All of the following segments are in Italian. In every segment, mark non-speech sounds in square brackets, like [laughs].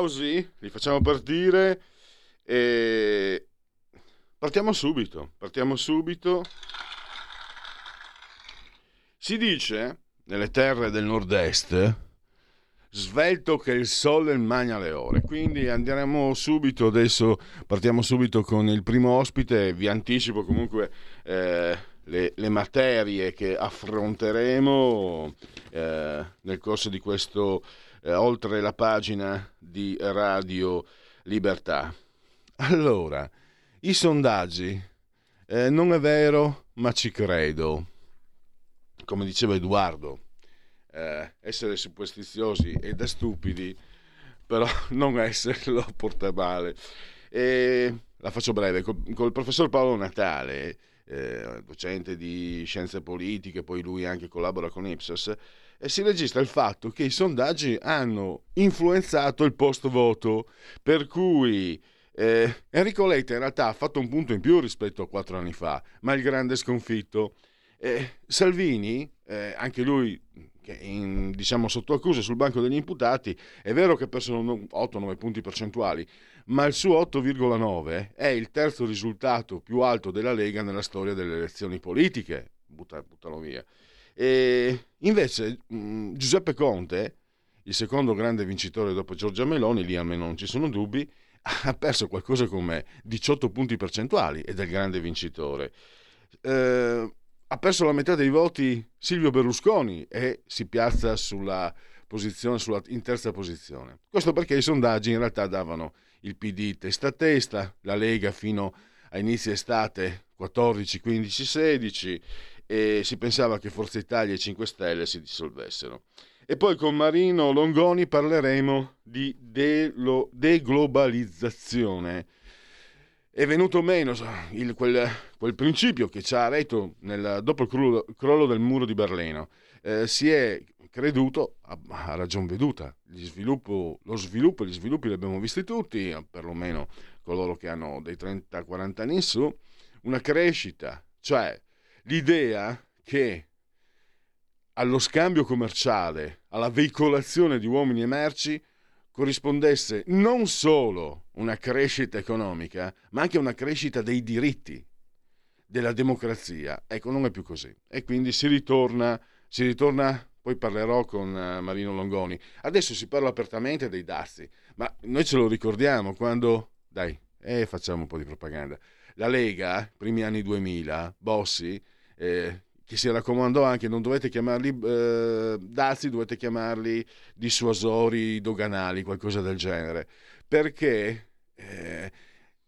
Applausi li facciamo partire e partiamo subito, partiamo subito. Si dice nelle terre del nord-est svelto che il sole magna le ore. Quindi andiamo subito adesso, partiamo subito con il primo ospite, vi anticipo comunque eh, le, le, materie che affronteremo eh, nel corso di questo eh, oltre la pagina di Radio Libertà. Allora, i sondaggi, eh, non è vero, ma ci credo. Come diceva Edoardo, eh, essere superstiziosi è da stupidi, però [laughs] non esserlo porta male. E la faccio breve, col, col professor Paolo Natale, eh, docente di scienze politiche, poi lui anche collabora con Ipsos, e si registra il fatto che i sondaggi hanno influenzato il post voto, per cui eh, Enrico Letta in realtà ha fatto un punto in più rispetto a quattro anni fa, ma il grande sconfitto. Eh, Salvini, eh, anche lui in, diciamo sotto accusa sul banco degli imputati, è vero che ha perso 8-9 punti percentuali, ma il suo 8,9 è il terzo risultato più alto della Lega nella storia delle elezioni politiche. Butta, buttalo via. E invece mh, Giuseppe Conte, il secondo grande vincitore dopo Giorgia Meloni, lì almeno non ci sono dubbi, [laughs] ha perso qualcosa come 18 punti percentuali ed è il grande vincitore. Eh, ha perso la metà dei voti Silvio Berlusconi e si piazza sulla posizione, sulla, in terza posizione. Questo perché i sondaggi in realtà davano il PD testa a testa, la Lega fino a inizio estate 14, 15, 16 e si pensava che Forza Italia e 5 Stelle si dissolvessero. E poi con Marino Longoni parleremo di de- deglobalizzazione. È venuto meno il, quel, quel, principio che ci ha retto nel, dopo il crollo, crollo, del muro di Berlino. Eh, si è creduto, a, a ragion veduta, sviluppo, lo sviluppo e gli sviluppi li abbiamo visti tutti, perlomeno coloro che hanno dei 30-40 anni in su, una crescita, cioè l'idea che allo scambio commerciale, alla veicolazione di uomini e merci, corrispondesse non solo una crescita economica, ma anche una crescita dei diritti, della democrazia. Ecco, non è più così. E quindi si ritorna, si ritorna poi parlerò con eh, Marino Longoni. Adesso si parla apertamente dei dazi, ma noi ce lo ricordiamo quando, dai, eh, facciamo un po' di propaganda. La Lega, primi anni 2000, Bossi, eh, che si raccomandò anche non dovete chiamarli eh, dazi, dovete chiamarli dissuasori doganali, qualcosa del genere, perché eh,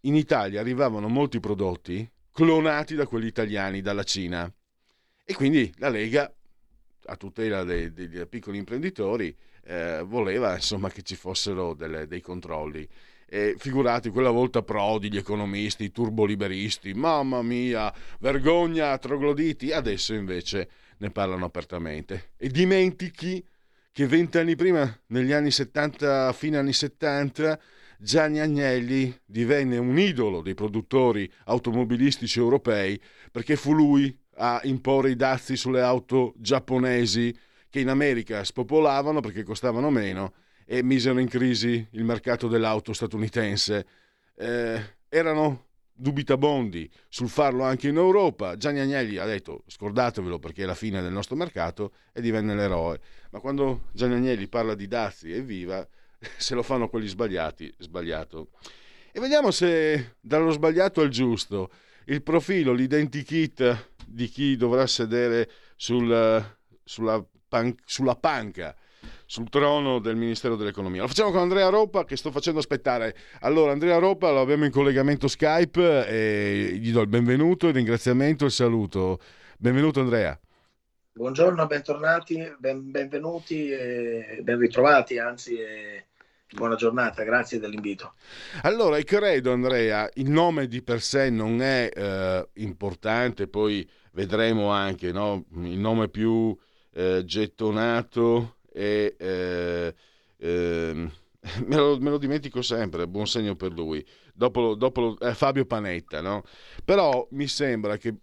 in Italia arrivavano molti prodotti clonati da quelli italiani, dalla Cina. E quindi la Lega, a tutela dei, dei, dei piccoli imprenditori, eh, voleva insomma che ci fossero delle, dei controlli. E figurati quella volta Prodi, gli economisti, i turboliberisti, mamma mia, vergogna, trogloditi, adesso invece ne parlano apertamente. E dimentichi che vent'anni prima, negli anni 70, fine anni 70, Gianni Agnelli divenne un idolo dei produttori automobilistici europei perché fu lui a imporre i dazi sulle auto giapponesi che in America spopolavano perché costavano meno e misero in crisi il mercato dell'auto statunitense. Eh, erano dubitabondi sul farlo anche in Europa. Gianni Agnelli ha detto scordatevelo perché è la fine del nostro mercato e divenne l'eroe. Ma quando Gianni Agnelli parla di dazi e viva, [laughs] se lo fanno quelli sbagliati, sbagliato. E vediamo se dallo sbagliato al giusto il profilo, l'identikit di chi dovrà sedere sul, sulla, pan, sulla panca sul trono del Ministero dell'Economia. Lo facciamo con Andrea Ropa che sto facendo aspettare. Allora, Andrea Ropa lo abbiamo in collegamento Skype e gli do il benvenuto, il ringraziamento e il saluto. Benvenuto Andrea. Buongiorno, bentornati, ben, benvenuti e ben ritrovati, anzi... E Buona giornata, grazie dell'invito. Allora, credo Andrea, il nome di per sé non è eh, importante, poi vedremo anche no? il nome più eh, gettonato e eh, ehm, [laughs] me, lo, me, lo, dimentico sempre, buon segno per lui. Dopo, dopo Fabio Panetta, no? Però mi sembra che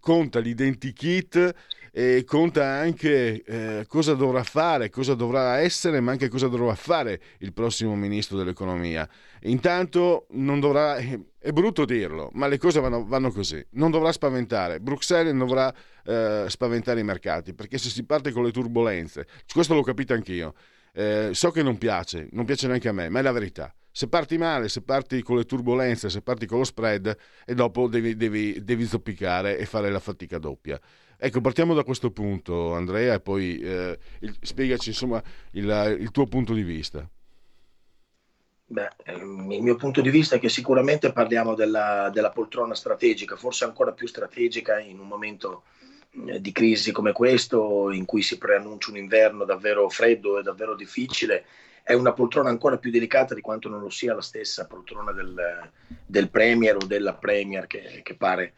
conta l'identikit e conta anche eh, cosa dovrà fare, cosa dovrà essere, ma anche cosa dovrà fare il prossimo ministro dell'economia. Intanto non dovrà, è brutto dirlo, ma le cose vanno, vanno così, non dovrà spaventare, Bruxelles non dovrà eh, spaventare i mercati, perché se si parte con le turbulenze, questo l'ho capito anch'io, eh, so che non piace, non piace neanche a me, ma è la verità. Se parti male, se parti con le turbulenze, se parti con lo spread, e dopo devi, devi, devi zoppicare e fare la fatica doppia. Ecco, partiamo da questo punto, Andrea, e poi eh, il, spiegaci insomma il, il, tuo punto di vista. Beh, ehm, il mio punto di vista è che sicuramente parliamo della, della poltrona strategica, forse ancora più strategica in un momento eh, di crisi come questo, in cui si preannuncia un inverno davvero freddo e davvero difficile, è una poltrona ancora più delicata di quanto non lo sia la stessa poltrona del, del Premier o della Premier che, che pare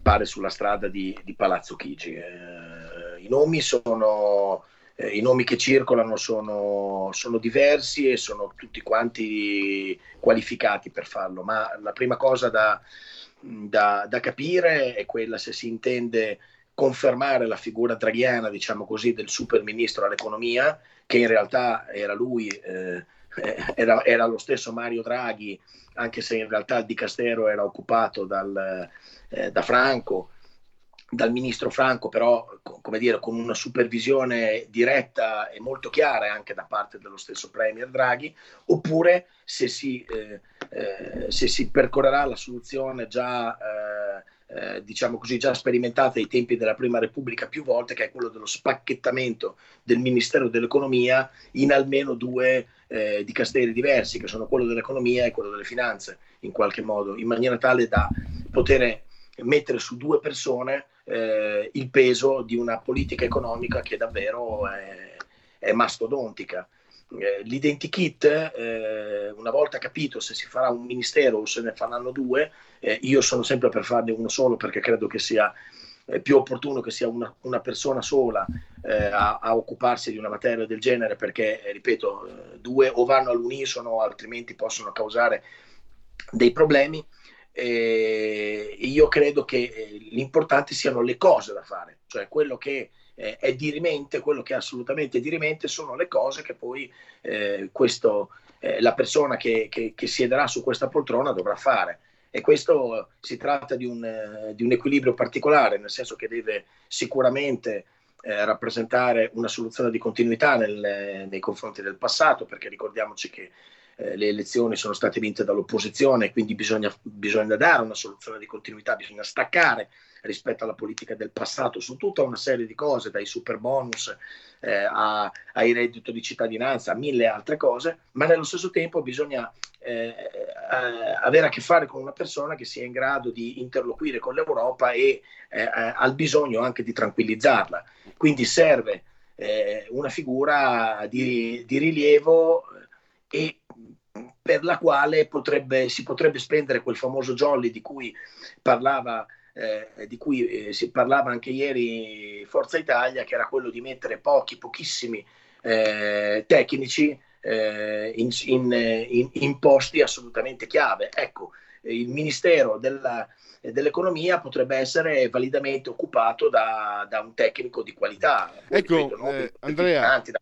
pare sulla strada di, di Palazzo Chigi. Eh, I nomi sono... Eh, I nomi che circolano sono, sono, diversi e sono tutti quanti qualificati per farlo, ma la prima cosa da, da, da capire è quella se si intende confermare la figura draghiana, diciamo così, del super ministro all'economia, che in realtà era lui, eh, era, era, lo stesso Mario Draghi, anche se in realtà il Dicastero era occupato dal, eh, da Franco, dal ministro Franco, però come dire, con una supervisione diretta e molto chiara anche da parte dello stesso Premier Draghi, oppure se si, eh, eh, se si percorrerà la soluzione già, eh, diciamo così, già sperimentata ai tempi della Prima Repubblica più volte, che è quello dello spacchettamento del Ministero dell'Economia in almeno due eh, dicasteri diversi, che sono quello dell'economia e quello delle finanze, in qualche modo, in maniera tale da poter mettere su due persone eh, il peso di una politica economica che davvero è, è mastodontica. Eh, l'identikit, eh, una volta capito se si farà un ministero o se ne faranno due, eh, io sono sempre per farne uno solo perché credo che sia eh, più opportuno che sia una, una persona sola eh, a, a, occuparsi di una materia del genere perché, ripeto, due o vanno all'unisono altrimenti possono causare dei problemi eh, io credo che eh, l'importante siano le cose da fare, cioè quello che eh, è dirimente, quello che è assolutamente dirimente sono le cose che poi eh, questo, eh, la persona che, che, che, siederà su questa poltrona dovrà fare. E questo si tratta di un, eh, di un equilibrio particolare, nel senso che deve sicuramente rappresentare una soluzione di continuità nel, nei confronti del passato, perché ricordiamoci che eh, le elezioni sono state vinte dall'opposizione, quindi bisogna, bisogna dare una soluzione di continuità, bisogna staccare rispetto alla politica del passato su tutta una serie di cose, dai super bonus eh, a, ai reddito di cittadinanza, a mille altre cose, ma nello stesso tempo bisogna eh, eh, avere a che fare con una persona che sia in grado di interloquire con l'Europa e eh, al bisogno anche di tranquillizzarla. Quindi serve eh, una figura di, di rilievo e per la quale potrebbe, si potrebbe spendere quel famoso jolly di cui parlava, eh, di cui eh, si parlava anche ieri Forza Italia, che era quello di mettere pochi, pochissimi eh, tecnici eh, in, in, in, in, posti assolutamente chiave. Ecco, il Ministero della, dell'Economia potrebbe essere validamente occupato da, da un tecnico di qualità. Ecco, ripeto, no? Eh, Andrea. Da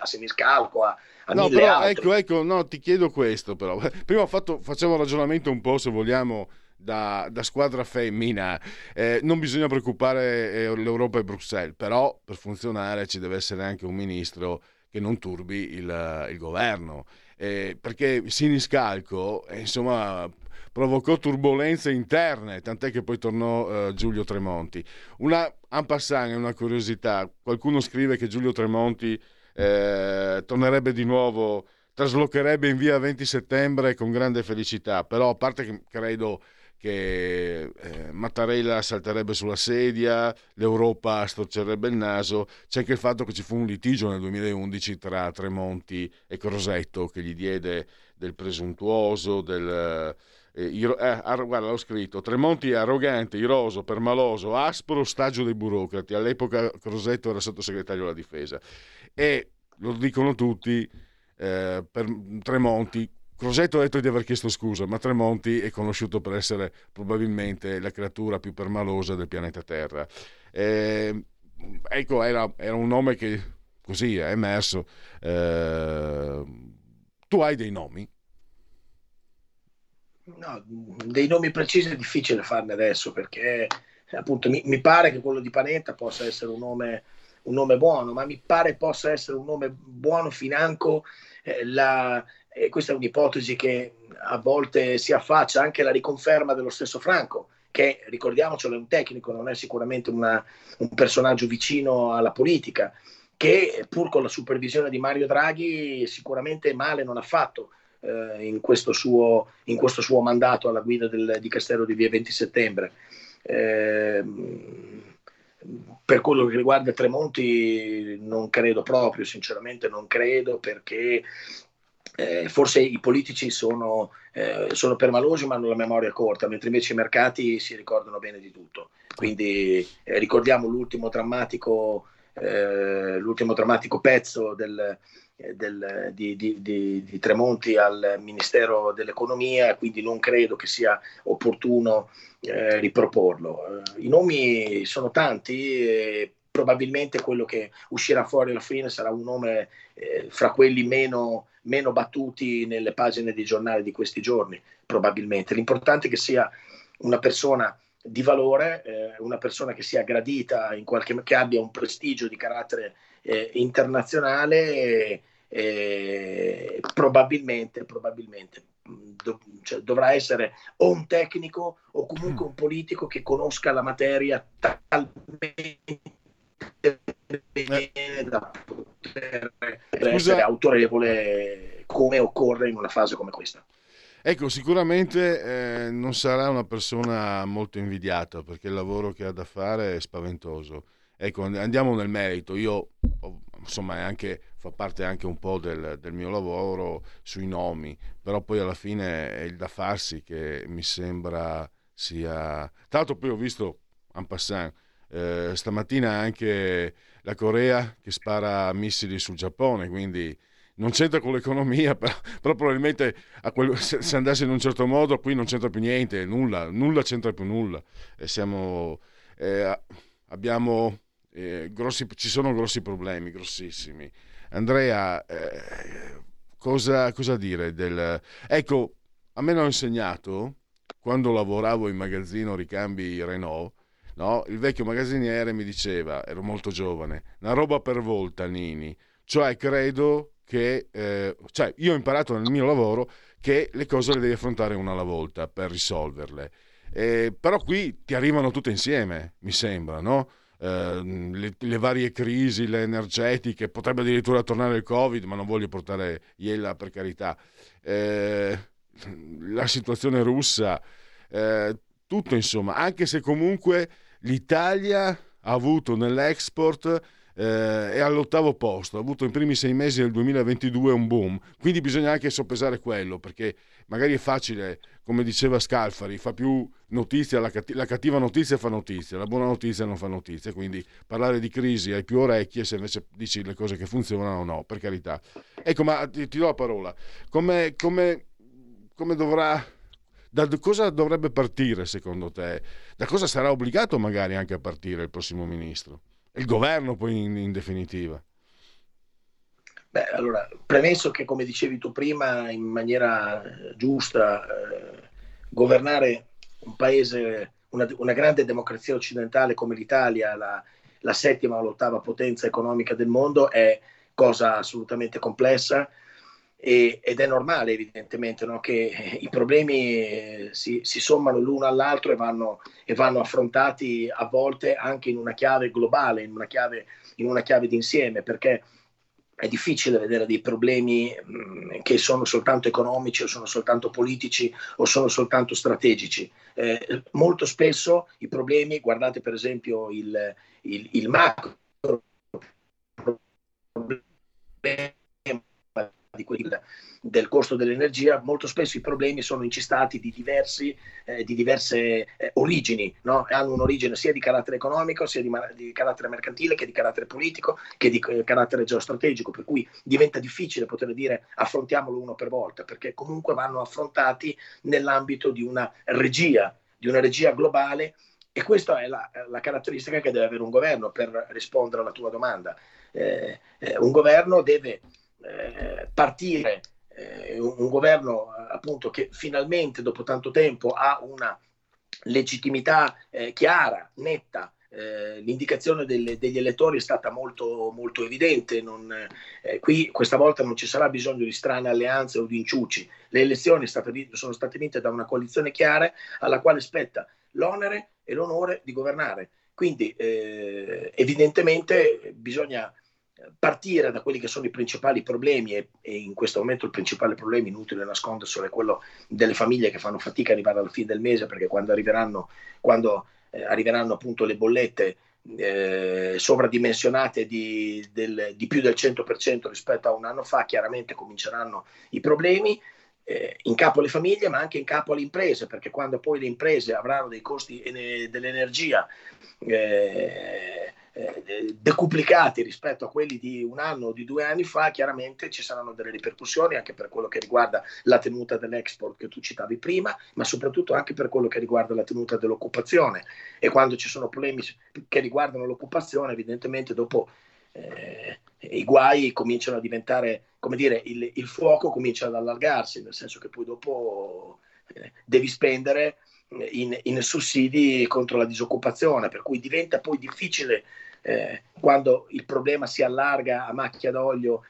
a Semiscalco, a, no, però ecco, ecco, no, ti chiedo questo però. [laughs] Prima fatto, facevo un ragionamento un po', se vogliamo, da, da squadra femmina. Eh, non bisogna preoccupare eh, l'Europa e Bruxelles, però per funzionare ci deve essere anche un ministro che non turbi il, il governo. Eh, perché Siniscalco, insomma, provocò turbulenze interne, tant'è che poi tornò eh, Giulio Tremonti. Una en passant, una curiosità, qualcuno scrive che Giulio Tremonti eh, tornerebbe di nuovo, traslocherebbe in via 20 settembre con grande felicità, però a parte che credo che eh, Mattarella salterebbe sulla sedia, l'Europa storcerebbe il naso, c'è anche il fatto che ci fu un litigio nel 2011 tra Tremonti e Crosetto che gli diede del presuntuoso, del... Eh, iro, eh, guarda, l'ho scritto, Tremonti è arrogante, iroso, permaloso, aspro, stagio dei burocrati, all'epoca Crosetto era sottosegretario alla difesa e lo dicono tutti, eh, per Tremonti Crosetto ha detto di aver chiesto scusa, ma Tremonti è conosciuto per essere probabilmente la creatura più permalosa del pianeta Terra. Eh, ecco, era, era, un nome che così è emerso. Eh, tu hai dei nomi? No, dei nomi precisi è difficile farne adesso perché appunto mi, mi pare che quello di Panetta possa essere un nome, un nome buono, ma mi pare possa essere un nome buono financo eh, la, e questa è un'ipotesi che a volte si affaccia anche alla riconferma dello stesso Franco, che ricordiamocelo è un tecnico, non è sicuramente una, un personaggio vicino alla politica, che pur con la supervisione di Mario Draghi sicuramente male non ha fatto eh, in, questo suo, in, questo suo, mandato alla guida del, di Castello di via 20 settembre. Eh, per quello che riguarda Tremonti non credo proprio, sinceramente non credo perché eh, forse i politici sono, eh, sono, permalosi ma hanno la memoria corta, mentre invece i mercati si ricordano bene di tutto. Quindi eh, ricordiamo l'ultimo drammatico, eh, l'ultimo drammatico pezzo del, del, di, di, di, di, Tremonti al Ministero dell'Economia, quindi non credo che sia opportuno eh, riproporlo. Eh, I nomi sono tanti probabilmente quello che uscirà fuori alla fine sarà un nome eh, fra quelli meno, meno, battuti nelle pagine di giornali di questi giorni, probabilmente. L'importante è che sia una persona di valore, eh, una persona che sia gradita, in qualche, che abbia un prestigio di carattere eh, internazionale e probabilmente, probabilmente do, cioè, dovrà essere o un tecnico o comunque un politico che conosca la materia talmente bene da poter Scusa. essere autorevole come occorre in una fase come questa. Ecco, sicuramente eh, non sarà una persona molto invidiata perché il lavoro che ha da fare è spaventoso. Ecco, andiamo nel merito. Io, insomma, anche, fa parte anche un po' del, del, mio lavoro sui nomi, però poi alla fine è il da farsi che mi sembra sia... Tra l'altro poi ho visto, en passant, eh, stamattina anche la Corea che spara missili sul Giappone, quindi non c'entra con l'economia, [laughs] però, però probabilmente quel, se, se, andasse in un certo modo qui non c'entra più niente, nulla, nulla c'entra più nulla. E siamo, eh, abbiamo, eh, grossi, ci sono grossi problemi, grossissimi. Andrea, eh, cosa, cosa, dire del... Ecco, a me l'hanno insegnato, quando lavoravo in magazzino ricambi Renault, No? Il vecchio magazziniere mi diceva, ero molto giovane, una roba per volta, Nini. Cioè, credo che, eh, cioè, io ho imparato nel mio lavoro che le cose le devi affrontare una alla volta per risolverle. Eh, però qui ti arrivano tutte insieme, mi sembra, no? Eh, le, le, varie crisi, le energetiche, potrebbe addirittura tornare il Covid, ma non voglio portare Iella per carità. Eh, la situazione russa, eh, tutto insomma, anche se comunque l'Italia ha avuto nell'export eh, è all'ottavo posto, ha avuto i primi sei mesi del 2022 un boom, quindi bisogna anche soppesare quello, perché magari è facile, come diceva Scalfari, fa più notizia, la, catti- la cattiva notizia fa notizia, la buona notizia non fa notizia, quindi parlare di crisi hai più orecchie se invece dici le cose che funzionano o no, per carità. Ecco, ma ti, ti do la parola, come, come, come dovrà da cosa dovrebbe partire secondo te? Da cosa sarà obbligato magari anche a partire il prossimo ministro? Il governo poi in, in definitiva. Beh, allora, premesso che come dicevi tu prima, in maniera eh, giusta, eh, governare un paese, una, una, grande democrazia occidentale come l'Italia, la, la settima o l'ottava potenza economica del mondo, è cosa assolutamente complessa e, ed è normale evidentemente no? che i problemi eh, si, si, sommano l'uno all'altro e vanno, e vanno, affrontati a volte anche in una chiave globale, in una chiave, in una chiave d'insieme, perché è difficile vedere dei problemi mh, che sono soltanto economici o sono soltanto politici o sono soltanto strategici. Eh, molto spesso i problemi, guardate per esempio il, il, il macro problema di quelli del costo dell'energia, molto spesso i problemi sono incistati di, diversi, eh, di diverse eh, origini, no? hanno un'origine sia di carattere economico, sia di, di, carattere mercantile, che di carattere politico, che di eh, carattere geostrategico, per cui diventa difficile poter dire affrontiamolo uno per volta, perché comunque vanno affrontati nell'ambito di una regia, di una regia globale e questa è la, la, caratteristica che deve avere un governo per rispondere alla tua domanda. Eh, eh, un governo deve eh, partire eh, un, governo appunto che finalmente dopo tanto tempo ha una legittimità eh, chiara, netta, eh, l'indicazione delle, degli elettori è stata molto, molto evidente. Non, eh, qui questa volta non ci sarà bisogno di strane alleanze o di inciuci. Le elezioni state, sono state vinte da una coalizione chiara alla quale spetta l'onere e l'onore di governare. Quindi eh, evidentemente bisogna partire da quelli che sono i principali problemi e, e, in questo momento il principale problema inutile nasconderselo è quello delle famiglie che fanno fatica ad arrivare alla fine del mese perché quando arriveranno, quando, eh, arriveranno appunto le bollette eh, sovradimensionate di, del, di, più del 100% rispetto a un anno fa chiaramente cominceranno i problemi eh, in capo alle famiglie ma anche in capo alle imprese perché quando poi le imprese avranno dei costi dell'energia eh, eh, decuplicati rispetto a quelli di un anno o di due anni fa, chiaramente ci saranno delle ripercussioni anche per quello che riguarda la tenuta dell'export che tu citavi prima, ma soprattutto anche per quello che riguarda la tenuta dell'occupazione. E quando ci sono problemi che riguardano l'occupazione, evidentemente dopo eh, i guai cominciano a diventare, come dire, il, il, fuoco comincia ad allargarsi, nel senso che poi dopo eh, devi spendere in, in, sussidi contro la disoccupazione, per cui diventa poi difficile eh, quando il problema si allarga a macchia d'olio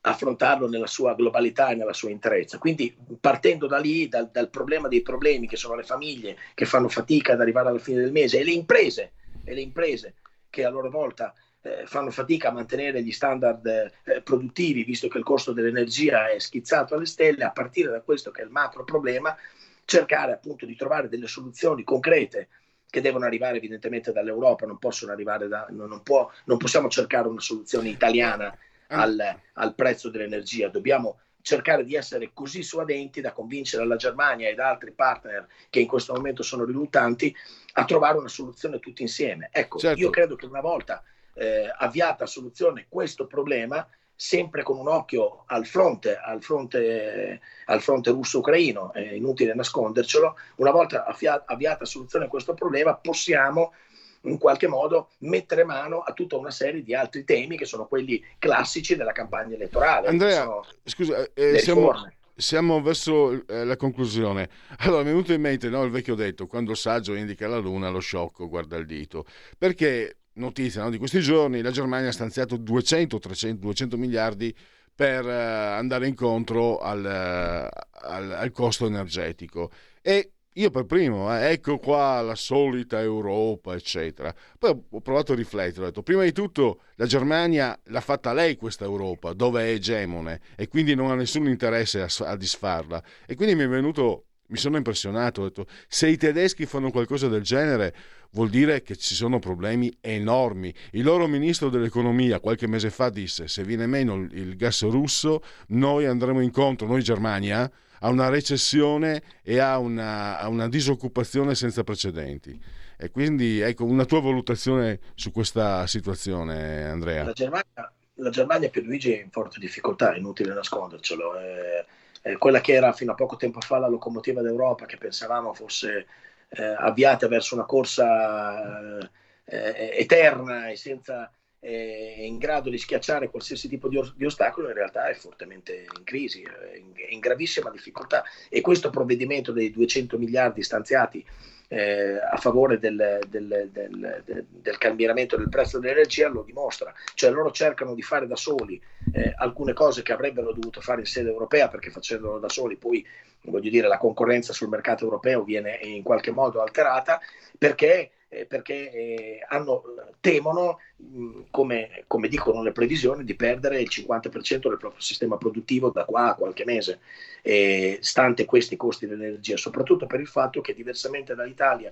affrontarlo nella sua globalità e nella sua interezza. Quindi partendo da lì, dal, dal, problema dei problemi che sono le famiglie che fanno fatica ad arrivare alla fine del mese e le imprese, e le imprese che a loro volta eh, fanno fatica a mantenere gli standard eh, produttivi, visto che il costo dell'energia è schizzato alle stelle, a partire da questo che è il macro problema, cercare appunto di trovare delle soluzioni concrete che devono arrivare evidentemente dall'Europa, non possono arrivare da, non, può, non possiamo cercare una soluzione italiana ah. al, al prezzo dell'energia, dobbiamo cercare di essere così suadenti da convincere la Germania ed altri partner che in questo momento sono riluttanti a trovare una soluzione tutti insieme. Ecco, certo. io credo che una volta eh, avviata a soluzione questo problema, sempre con un occhio al fronte, al fronte, al fronte russo-ucraino, è inutile nascondercelo, una volta avviata a soluzione a questo problema possiamo in qualche modo mettere mano a tutta una serie di altri temi che sono quelli classici della campagna elettorale. Andrea, scusa, eh, siamo, siamo, verso eh, la conclusione. Allora, mi è venuto in mente no, il vecchio detto, quando il saggio indica la luna, lo sciocco guarda il dito. Perché notizia no, di questi giorni, la Germania ha stanziato 200, 300, 200 miliardi per uh, andare incontro al, uh, al, al, costo energetico. E io per primo, eh, ecco qua la solita Europa, eccetera. Poi ho provato a riflettere, ho detto, prima di tutto la Germania l'ha fatta lei questa Europa, dove è egemone, e quindi non ha nessun interesse a, a disfarla. E quindi mi è venuto mi sono impressionato, ho detto, se i tedeschi fanno qualcosa del genere vuol dire che ci sono problemi enormi. Il loro ministro dell'economia qualche mese fa disse se viene meno il gas russo noi andremo incontro, noi Germania, a una recessione e a una, a una disoccupazione senza precedenti. E quindi ecco una tua valutazione su questa situazione Andrea. La Germania, la Germania Pierluigi è in forte difficoltà, è inutile nascondercelo. È, è quella che era fino a poco tempo fa la locomotiva d'Europa che pensavamo fosse eh, avviate verso una corsa eh, eterna e senza eh, in grado di schiacciare qualsiasi tipo di, di, ostacolo, in realtà è fortemente in crisi, è in, è in gravissima difficoltà. E questo provvedimento dei 200 miliardi stanziati eh, a favore del, del, del, del, cambiamento del prezzo dell'energia lo dimostra, cioè loro cercano di fare da soli eh, alcune cose che avrebbero dovuto fare in sede europea perché facendolo da soli poi voglio dire la concorrenza sul mercato europeo viene in qualche modo alterata perché eh, perché eh, hanno, temono, mh, come, come, dicono le previsioni, di perdere il 50% del proprio sistema produttivo da qua a qualche mese, eh, stante questi costi dell'energia, soprattutto per il fatto che diversamente dall'Italia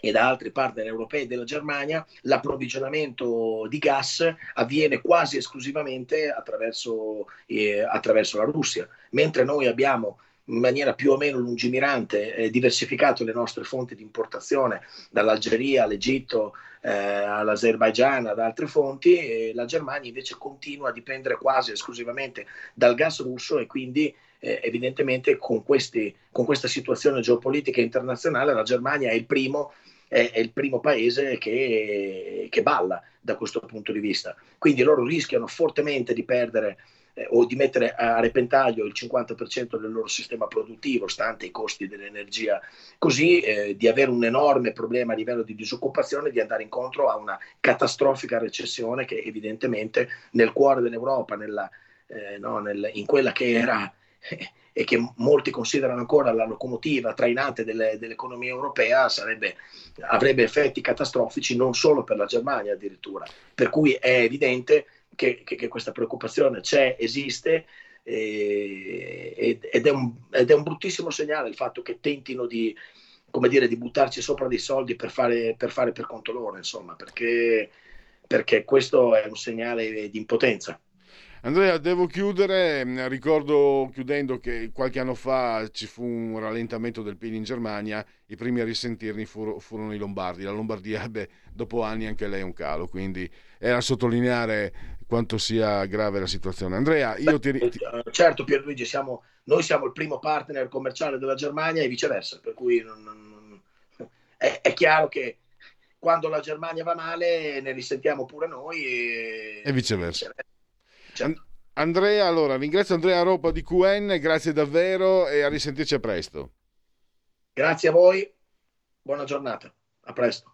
e da altri partner europei della Germania, l'approvvigionamento di gas avviene quasi esclusivamente attraverso, eh, attraverso la Russia, mentre noi abbiamo in maniera più o meno lungimirante eh, diversificato le nostre fonti di importazione dall'Algeria all'Egitto eh, all'Azerbaigian ad altre fonti e la Germania invece continua a dipendere quasi esclusivamente dal gas russo e quindi eh, evidentemente con, questi, con, questa situazione geopolitica internazionale la Germania è il primo, è, il primo paese che, che, balla da questo punto di vista. Quindi loro rischiano fortemente di perdere eh, o di mettere a repentaglio il 50% del loro sistema produttivo, stante i costi dell'energia, così eh, di avere un enorme problema a livello di disoccupazione, di andare incontro a una catastrofica recessione che evidentemente nel cuore dell'Europa, nella, eh, no, nel, in quella che era e che molti considerano ancora la locomotiva trainante delle, dell'economia europea, sarebbe, avrebbe effetti catastrofici non solo per la Germania addirittura. Per cui è evidente che, che, che questa preoccupazione c'è, esiste eh, ed, è un, ed, è un, bruttissimo segnale il fatto che tentino di, dire, di buttarci sopra dei soldi per fare per, fare per conto loro, insomma, perché, perché questo è un segnale di impotenza. Andrea, devo chiudere. Mm, ricordo chiudendo che qualche anno fa ci fu un rallentamento del PIL in Germania. I primi a risentirne furono, furono i Lombardi. La Lombardia [laughs] ebbe dopo anni anche lei un calo, quindi era sottolineare quanto sia grave la situazione. Andrea, io ti. Eh, certo, Pierluigi, siamo, noi siamo il primo partner commerciale della Germania e viceversa, per cui non, non, è, è chiaro che quando la Germania va male ne risentiamo pure noi e, e viceversa. viceversa. Certo. Andrea, allora ringrazio Andrea Ropa di QN, grazie davvero e a risentirci a presto. Grazie a voi, buona giornata, a presto.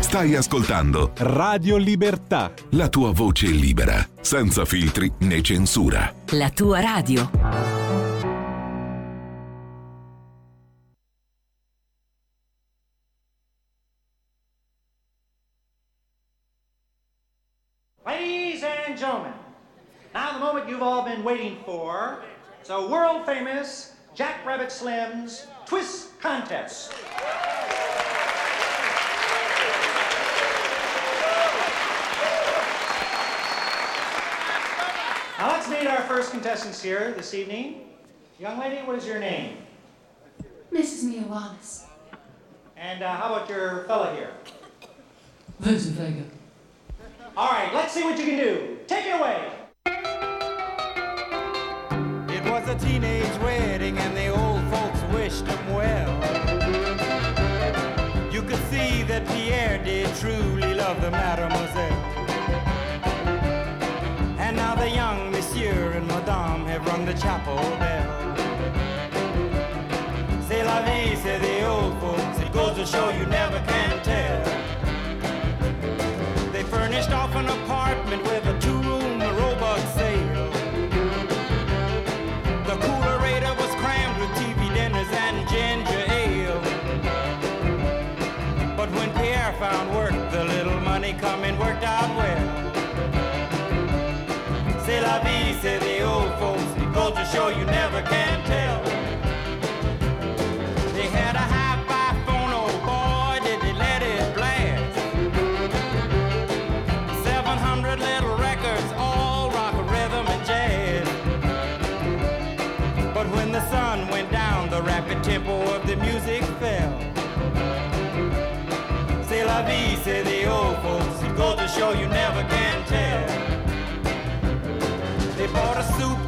Stai ascoltando Radio Libertà. La tua voce libera, senza filtri né censura. La tua radio. Ladies and gentlemen, now the moment you've all been waiting for. It's a world famous Jack Rabbit Slim's Twist Contest. Now let's meet our first contestants here this evening. Young lady, what is your name? Mrs. Mia Wallace. And uh, how about your fella here? Vincent Vega. All right, let's see what you can do. Take it away. It was a teenage wedding and the old folks wished him well. You could see that Pierre did truly love the mademoiselle. Rung the chapel bell. C'est la vie, say the old folks. It goes to show you never can tell. They furnished off an apartment with To you never can tell. They had a phone, oh boy, did they let it blast. 700 little records, all rock, rhythm, and jazz. But when the sun went down, the rapid tempo of the music fell. C'est la vie, say the old folks. Goes to show you never can tell. They bought a souped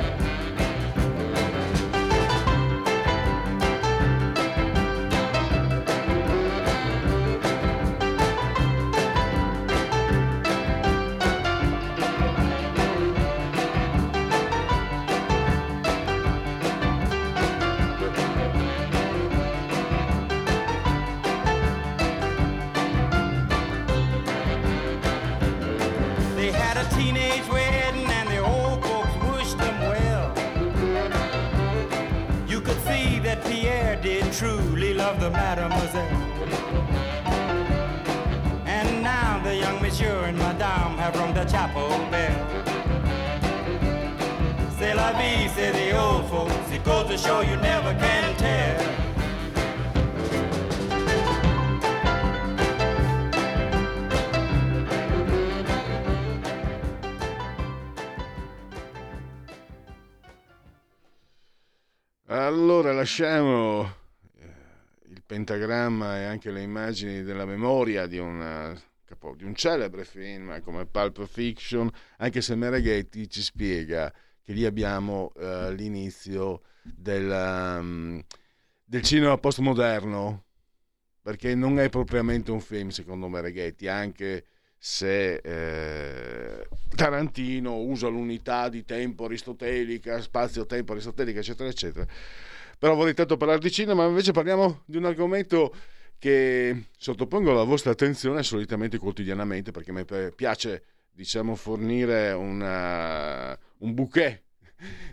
The chapel bell. C'est la vie, say the old folks. It goes to show you never can tell. Allora lasciamo eh, il pentagramma e anche le immagini della memoria di, una- capo- di un celebre film come Pulp Fiction, anche se Mereghetti ci spiega che lì abbiamo eh, l'inizio del, um, del cinema postmoderno, perché non è propriamente un film secondo Mereghetti, anche se eh, Tarantino usa l'unità di tempo aristotelica, spazio-tempo aristotelica, eccetera, eccetera. Però vorrei tanto parlare di cinema, ma invece parliamo di un argomento che sottopongo alla vostra attenzione solitamente quotidianamente, perché mi piace, diciamo, fornire una- un bouquet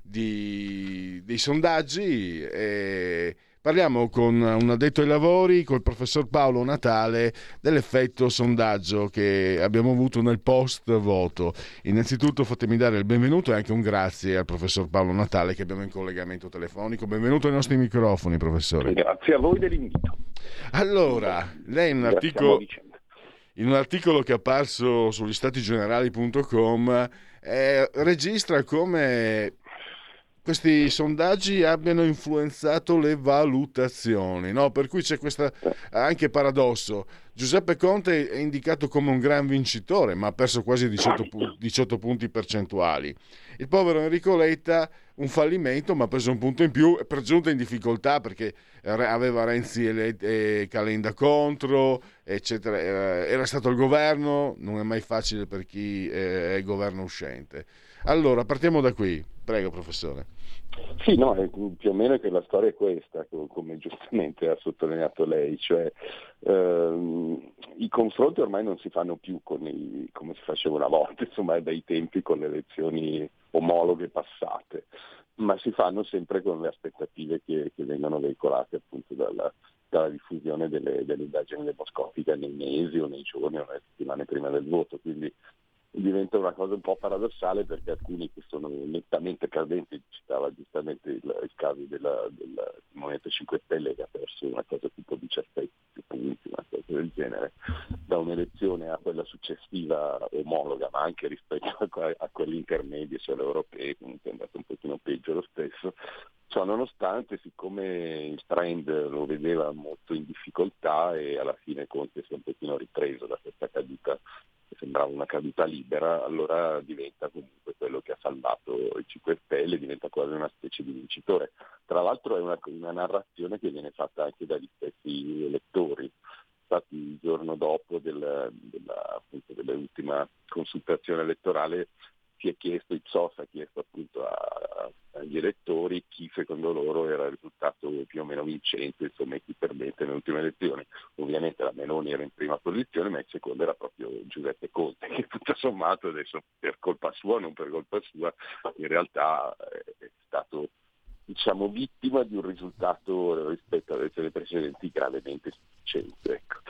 di, dei sondaggi e parliamo con un addetto ai lavori, col professor Paolo Natale, dell'effetto sondaggio che abbiamo avuto nel post voto. Innanzitutto fatemi dare il benvenuto e anche un grazie al professor Paolo Natale che abbiamo in collegamento telefonico. Benvenuto ai nostri microfoni, professore. Grazie a voi dell'invito. Allora, lei in un articolo, in un articolo che è apparso sugli statigenerali.com eh, registra come questi sondaggi abbiano influenzato le valutazioni, no? per cui c'è questo anche paradosso. Giuseppe Conte è indicato come un gran vincitore, ma ha perso quasi 18, pu- 18 punti percentuali. Il povero Enrico Letta un fallimento, ma ha preso un punto in più, per giunta in difficoltà perché aveva Renzi e, Le- e Calenda contro, eccetera. Era, stato il governo, non è mai facile per chi eh, è governo uscente. Allora, partiamo da qui. Prego, professore. Sì, no, è più o meno che la storia è questa, co- come giustamente ha sottolineato lei, cioè ehm, i confronti ormai non si fanno più i- come si faceva una volta, [laughs] insomma dai tempi con le elezioni omologhe passate, ma si fanno sempre con le aspettative che, che vengono veicolate appunto dalla, dalla diffusione delle, delle indagini demoscopiche nei mesi o nei giorni o nelle settimane prima del voto, quindi diventa una cosa un po' paradossale perché alcuni che sono nettamente credenti, citava giustamente il, il caso della, della Movimento 5 Stelle che ha perso una cosa tipo 17 punti, una cosa del genere, da un'elezione a quella successiva omologa, ma anche rispetto a, a quelle intermedie, cioè le europee, comunque è andato un pochino peggio lo stesso. Ciò nonostante, siccome il trend lo vedeva molto in difficoltà e alla fine Conte si è un pochino ripreso da questa caduta che sembrava una caduta libera, allora diventa comunque quello che ha salvato i 5 Stelle, diventa quasi una specie di vincitore. Tra l'altro è una, una narrazione che viene fatta anche dagli stessi elettori. Infatti il giorno dopo del- della, appunto, dell'ultima consultazione elettorale si è chiesto, Ipsos ha chiesto appunto a- agli elettori chi secondo loro era il risultato più o meno vincente, insomma chi perdente nelle ultime elezioni. Ovviamente la Meloni era in prima posizione, ma il secondo era proprio Giuseppe Conte, che tutto sommato adesso per colpa sua non per colpa sua, in realtà eh, è stato diciamo vittima di un risultato rispetto alle elezioni precedenti gravemente sufficiente. Ecco.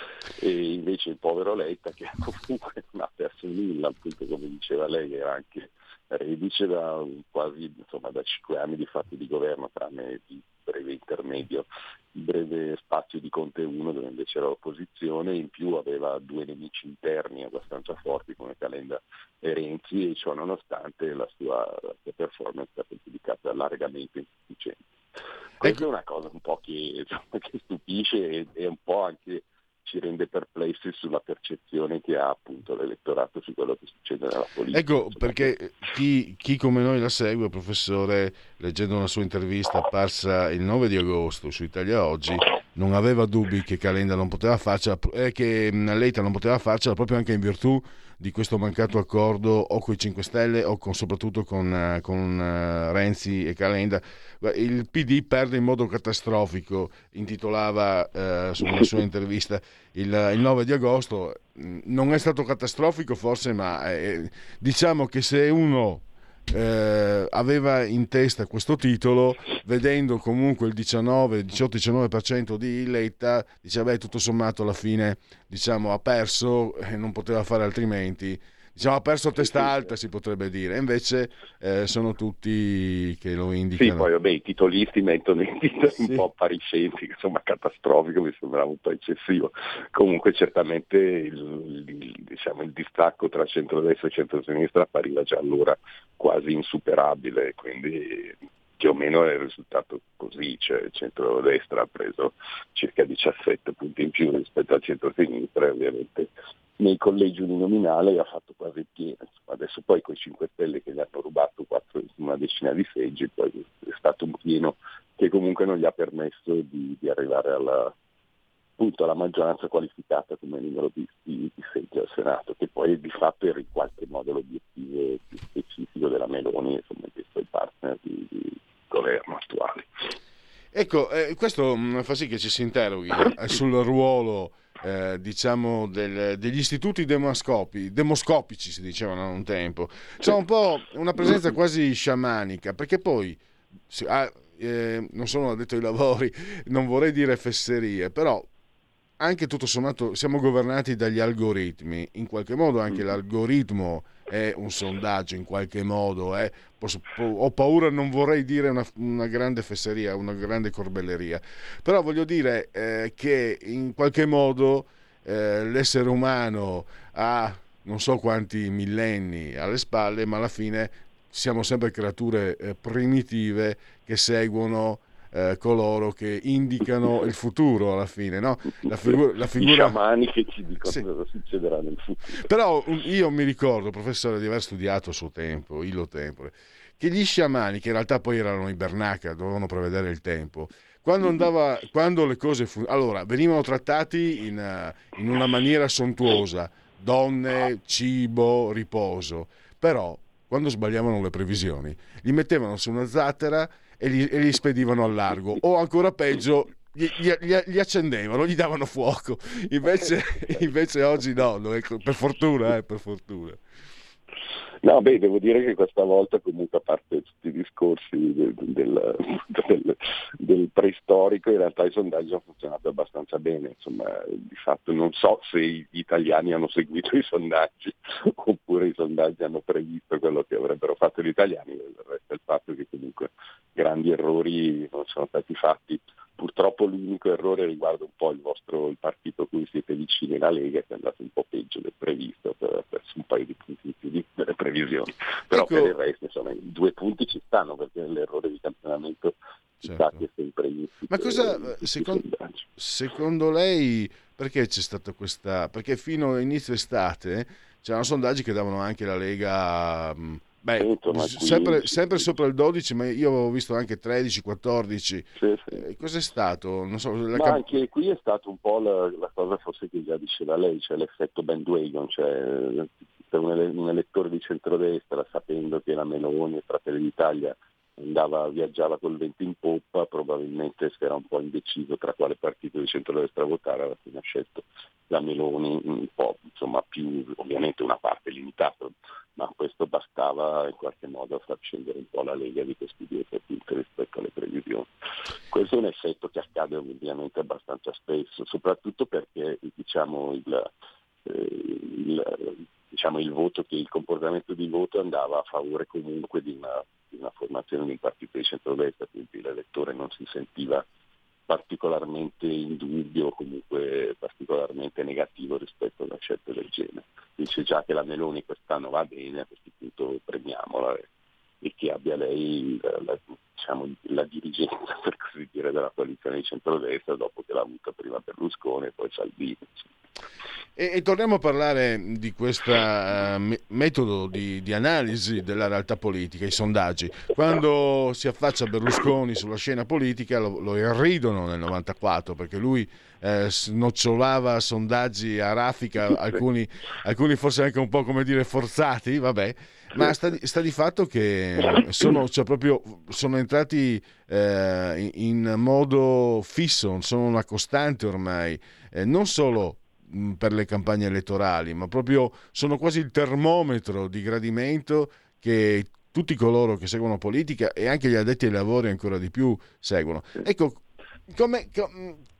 E invece il povero Letta che [laughs] comunque non ha perso nulla, appunto come diceva lei, era anche reduce da quasi insomma, da cinque anni di fatti di governo, tranne di breve intermedio, breve spazio di Conte 1 dove invece era opposizione, in più aveva due nemici interni abbastanza forti come Calenda e Renzi e ciò nonostante la sua, la sua performance è stata giudicata largamente insufficiente. Questa è una cosa un po' che, che stupisce e, e un po' anche ci rende perplessi sulla percezione che ha appunto l'elettorato su quello che succede nella politica. Ecco, perché chi, chi, come noi la segue, professore, leggendo una sua intervista apparsa il 9 di agosto su Italia Oggi, non aveva dubbi che Calenda non poteva farcela, eh, che Leita non poteva farcela proprio anche in virtù di questo mancato accordo o con i 5 Stelle o con, soprattutto con, eh, con uh, Renzi e Calenda. Il PD perde in modo catastrofico, intitolava uh, su una sua intervista il, il, 9 di agosto. Non è stato catastrofico forse, ma eh, diciamo che se uno eh, aveva in testa questo titolo, vedendo comunque il 19, 18-19% di Letta, diceva beh tutto sommato alla fine diciamo, ha perso e non poteva fare altrimenti diciamo, ha perso testa alta, si potrebbe dire, invece eh, sono tutti che lo indicano. Sì, poi vabbè, i titolisti mettono i titoli sì. un po' appariscenti, insomma catastrofico, mi sembrava un po' eccessivo. Comunque certamente il, il, diciamo, il distacco tra centrodestra e centrosinistra appariva già allora quasi insuperabile, quindi più o meno è il risultato così, cioè il centro-destra ha preso circa 17 punti in più rispetto al centro-sinistra e ovviamente nei collegi uninominali ha fatto quasi pieno. Adesso poi con i 5 Stelle che gli hanno rubato 4, una decina di seggi, poi è stato un pieno che comunque non gli ha permesso di, di arrivare alla, appunto, alla, maggioranza qualificata come numero di, di, di, seggi al Senato, che poi di fatto era in qualche modo l'obiettivo più specifico della Meloni insomma, dei suoi partner di, di governo attuali. Ecco, eh, questo mm, fa sì che ci si interroghi eh, sul ruolo eh, diciamo del, degli istituti demoscopi, demoscopici si dicevano un tempo, c'è un po' una presenza quasi sciamanica, perché poi ah, eh, non sono addetto ai lavori, [laughs] non vorrei dire fesserie, però anche tutto sommato siamo governati dagli algoritmi, in qualche modo anche l'algoritmo è un sondaggio in qualche modo, eh. Posso, ho paura, non vorrei dire una, una, grande fesseria, una grande corbelleria, però voglio dire eh, che in qualche modo eh, l'essere umano ha non so quanti millenni alle spalle, ma alla fine siamo sempre creature eh, primitive che seguono eh, coloro che indicano il futuro alla fine, no? La, figu- la figura... I sciamani che ci dicono sì. cosa succederà nel futuro. Però io mi ricordo, professore, di aver studiato a suo tempo, illo tempore, che gli sciamani, che in realtà poi erano i bernaca, dovevano prevedere il tempo, quando, andava, quando le cose fu- allora, venivano trattati in, uh, in una maniera sontuosa, donne, cibo, riposo, però quando sbagliavano le previsioni, li mettevano su una zattera e li, e li spedivano al largo o ancora peggio gli, gli, gli, accendevano, gli davano fuoco. Invece, [laughs] invece oggi no, per fortuna, eh, per fortuna. No, beh, devo dire che questa volta comunque a parte tutti i discorsi del, del, del, del, preistorico, in realtà i sondaggi hanno funzionato abbastanza bene, insomma, di fatto non so se gli italiani hanno seguito i sondaggi [laughs] oppure i sondaggi hanno previsto quello che avrebbero fatto gli italiani, resta il fatto che comunque grandi errori non sono stati fatti Purtroppo l'unico errore riguarda un po' il vostro il partito a cui siete vicini, la Lega, che è andato un po' peggio del previsto, per, perso un paio di punti in più di, delle previsioni. Però ecco. per il resto insomma, i due punti ci stanno perché l'errore di campionamento ci certo. sta che è sempre Ma cosa, secondo, secondo lei, perché c'è stata questa... perché fino all'inizio estate c'erano sondaggi che davano anche la Lega... Mh, Beh, sempre, sempre, sopra il 12, ma io avevo visto anche 13, 14. Sì, sì. Eh, cos'è stato? So, ma cap- anche qui è stato un po' la, la, cosa forse che già diceva lei, cioè l'effetto bandwagon, cioè per un elettore di centrodestra sapendo che la Meloni e Fratelli d'Italia andava, viaggiava col vento in poppa, probabilmente si era un po' indeciso tra quale partito di centrodestra votare, alla fine ha scelto la Meloni un po' insomma più ovviamente una parte limitata, ma questo bastava in qualche modo a far scendere un po' la Lega di questi due partiti rispetto alle previsioni. Questo è un effetto che accade ovviamente abbastanza spesso, soprattutto perché diciamo il, eh, il diciamo, il voto il comportamento di voto andava a favore comunque di una, di una formazione di un partito di centrodestra, quindi l'elettore non si sentiva particolarmente in dubbio o comunque particolarmente negativo rispetto alla scelta del genere. Dice già che la Meloni quest'anno va bene, a questo punto premiamola e, che abbia lei la, la, diciamo, la, dirigenza [laughs] per così dire della coalizione di centrodestra dopo che l'ha avuta prima Berlusconi e poi Salvini. E, e, torniamo a parlare di questo uh, metodo di, di, analisi della realtà politica, i sondaggi. Quando si affaccia Berlusconi sulla scena politica lo, lo irridono nel 94 perché lui eh, snocciolava sondaggi a raffica, alcuni, alcuni, forse anche un po' come dire forzati, vabbè. Ma sta di, sta di fatto che sono, cioè proprio, sono entrati eh, in modo fisso, sono una costante ormai, eh, non solo per le campagne elettorali, ma proprio sono quasi il termometro di gradimento che tutti coloro che seguono politica e anche gli addetti ai lavori ancora di più seguono. Ecco, come,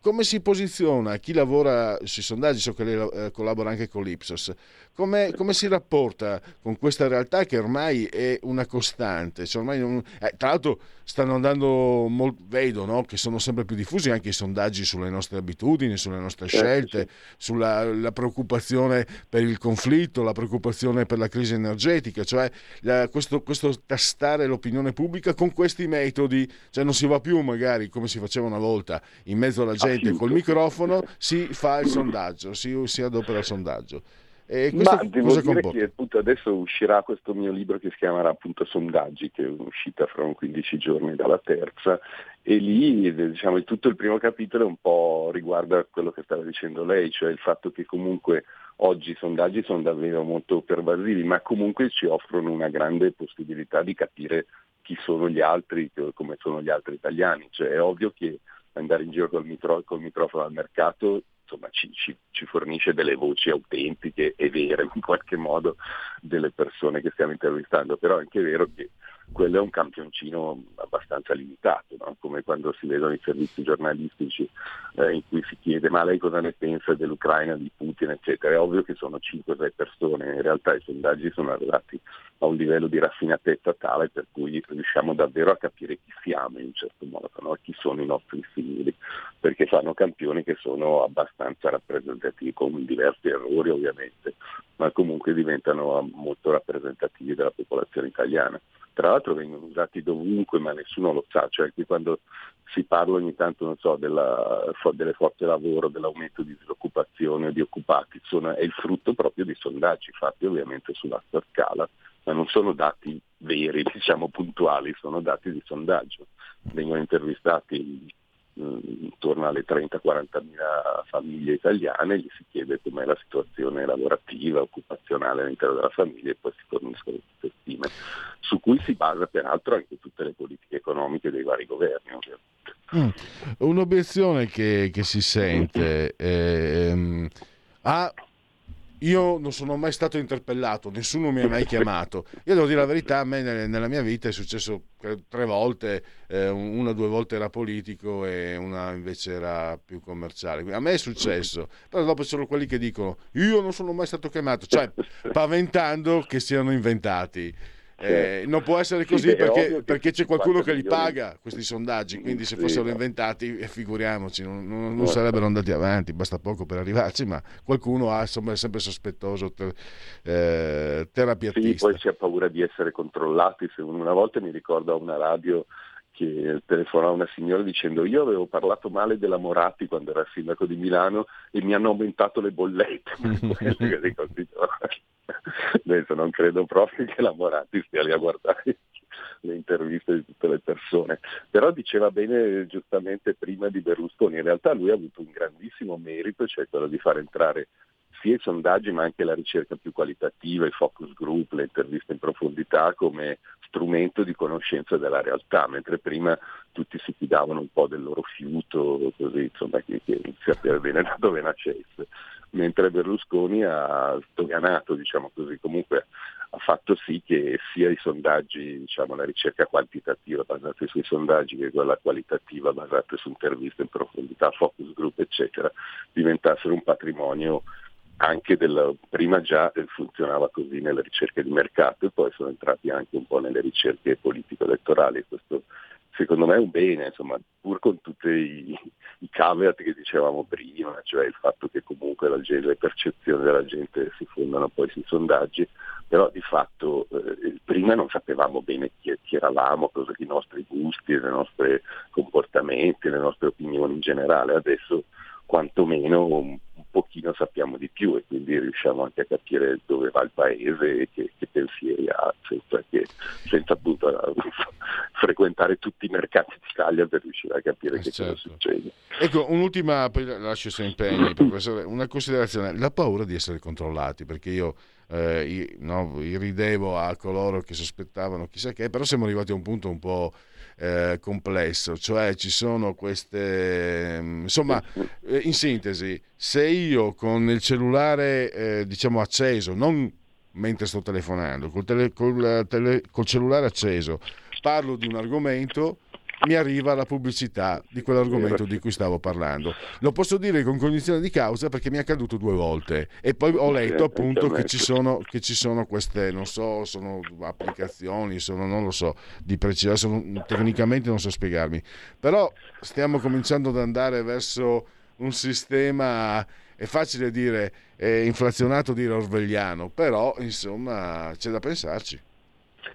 come si posiziona chi lavora sui sondaggi, so che lei eh, collabora anche con l'Ipsos, come, come, si rapporta con questa realtà che ormai è una costante? Cioè non, eh, tra l'altro stanno andando, molto, vedo no? che sono sempre più diffusi anche i sondaggi sulle nostre abitudini, sulle nostre certo, scelte, sulla preoccupazione per il conflitto, la preoccupazione per la crisi energetica, cioè la, questo, questo, tastare l'opinione pubblica con questi metodi, cioè non si va più magari come si faceva una volta in mezzo alla gente col microfono, si fa il sondaggio, si, si adopera il sondaggio. E Ma devo dire comporta? che appunto adesso uscirà questo mio libro che si chiamerà appunto Sondaggi, che è uscita fra un 15 giorni dalla terza, e lì diciamo tutto il primo capitolo un po' riguarda quello che stava dicendo lei, cioè il fatto che comunque oggi i sondaggi sono davvero molto pervasivi, ma comunque ci offrono una grande possibilità di capire chi sono gli altri, come sono gli altri italiani. Cioè è ovvio che andare in giro col, micro, col microfono al mercato insomma, ci, ci, ci, fornisce delle voci autentiche e vere in qualche modo delle persone che stiamo intervistando, però è anche vero che quello è un campioncino abbastanza limitato, no? come quando si vedono i servizi giornalistici eh, in cui si chiede ma lei cosa ne pensa dell'Ucraina, di Putin, eccetera. È ovvio che sono 5-6 persone, in realtà i sondaggi sono arrivati a un livello di raffinatezza tale per cui riusciamo davvero a capire chi siamo in un certo modo, no? chi sono i nostri simili, perché fanno campioni che sono abbastanza rappresentativi, con diversi errori ovviamente, ma comunque diventano molto rappresentativi della popolazione italiana tra l'altro vengono usati dovunque ma nessuno lo sa, cioè che quando si parla ogni tanto non so, della, delle forze lavoro, dell'aumento di disoccupazione o di occupati, sono, è il frutto proprio di sondaggi fatti ovviamente sulla scala, ma non sono dati veri, [laughs] diciamo puntuali, sono dati di sondaggio. Vengono intervistati intorno alle 30-40 mila famiglie italiane, gli si chiede com'è la situazione lavorativa, occupazionale all'interno della famiglia e poi si forniscono queste stime, su cui si basa peraltro anche tutte le politiche economiche dei vari governi. Mm. Un'obiezione che, che, si sente ehm, ha io non sono mai stato interpellato, nessuno mi ha mai chiamato. Io devo dire la verità, a me nella mia vita è successo tre volte, eh, una due volte era politico e una invece era più commerciale. A me è successo, però dopo ci sono quelli che dicono io non sono mai stato chiamato, cioè paventando che siano inventati. Eh, non può essere così sì, perché, perché, c'è qualcuno che li paga questi sondaggi, quindi se fossero sì, inventati, eh, figuriamoci, non, non, non, sarebbero andati avanti, basta poco per arrivarci, ma qualcuno ha, insomma, è sempre sospettoso ter, eh, terapiatista. Sì, poi si ha paura di essere controllati, se una volta mi ricordo a una radio che telefonò una signora dicendo io avevo parlato male della Moratti quando era sindaco di Milano e mi hanno aumentato le bollette. [laughs] [laughs] Adesso non credo proprio che la Moratti stia lì a guardare le interviste di tutte le persone, però diceva bene giustamente prima di Berlusconi, in realtà lui ha avuto un grandissimo merito, cioè quello di far entrare sia i sondaggi ma anche la ricerca più qualitativa, i focus group, le interviste in profondità come strumento di conoscenza della realtà, mentre prima tutti si fidavano un po' del loro fiuto, così insomma che, che sapere bene da dove nascesse, mentre Berlusconi ha sdoganato, diciamo così, comunque ha fatto sì che sia i sondaggi, diciamo la ricerca quantitativa basata sui sondaggi che quella qualitativa basata su interviste in profondità, focus group eccetera, diventassero un patrimonio anche del, prima già funzionava così nelle ricerche di mercato e poi sono entrati anche un po' nelle ricerche politico-elettorali. Questo secondo me è un bene, insomma, pur con tutti i, i caveat che dicevamo prima, cioè il fatto che comunque la, le percezioni della gente si fondano poi sui sondaggi, però di fatto eh, prima non sapevamo bene chi, chi eravamo, cosa, i nostri gusti, i nostri comportamenti, le nostre opinioni in generale, adesso quantomeno un, un pochino sappiamo di più e quindi riusciamo anche a capire dove va il paese e che, che pensieri ha, senza, che, senza appunto [laughs] frequentare tutti i mercati d'Italia per riuscire a capire eh che certo. cosa succede. Ecco, un'ultima, poi lascio se impegni, [clears throat] professore, una considerazione, la paura di essere controllati, perché io eh, no, ridevo a coloro che sospettavano chissà che, però siamo arrivati a un punto un po' eh, complesso, cioè ci sono queste, mm, insomma, eh, in sintesi, se io con il cellulare eh, diciamo acceso, non mentre sto telefonando, col, tele, col, tele, col cellulare acceso, parlo di un argomento, mi arriva la pubblicità di quell'argomento di cui stavo parlando. Lo posso dire con cognizione di causa perché mi è accaduto due volte e poi ho letto appunto che ci sono, che ci sono queste, non so, sono applicazioni, sono, non lo so, di precisione, tecnicamente non so spiegarmi, però stiamo cominciando ad andare verso un sistema, è facile dire, è inflazionato dire orvegliano, però insomma c'è da pensarci.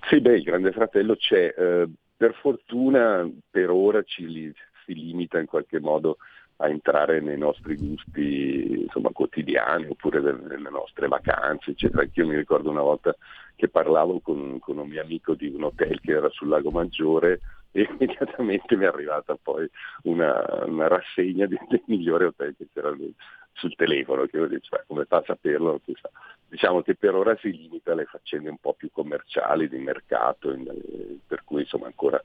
Sì, beh, il Grande Fratello c'è. Eh, per fortuna per ora ci si limita in qualche modo a entrare nei nostri gusti insomma, quotidiani oppure nelle nostre vacanze, eccetera. Io mi ricordo una volta che parlavo con, con, un mio amico di un hotel che era sul Lago Maggiore e [laughs] immediatamente mi è arrivata poi una, una rassegna [laughs] del migliore hotel che c'era sul telefono, che io dicevo, cioè, come fa a saperlo? Diciamo che per ora si limita alle faccende un po' più commerciali di mercato, per cui insomma ancora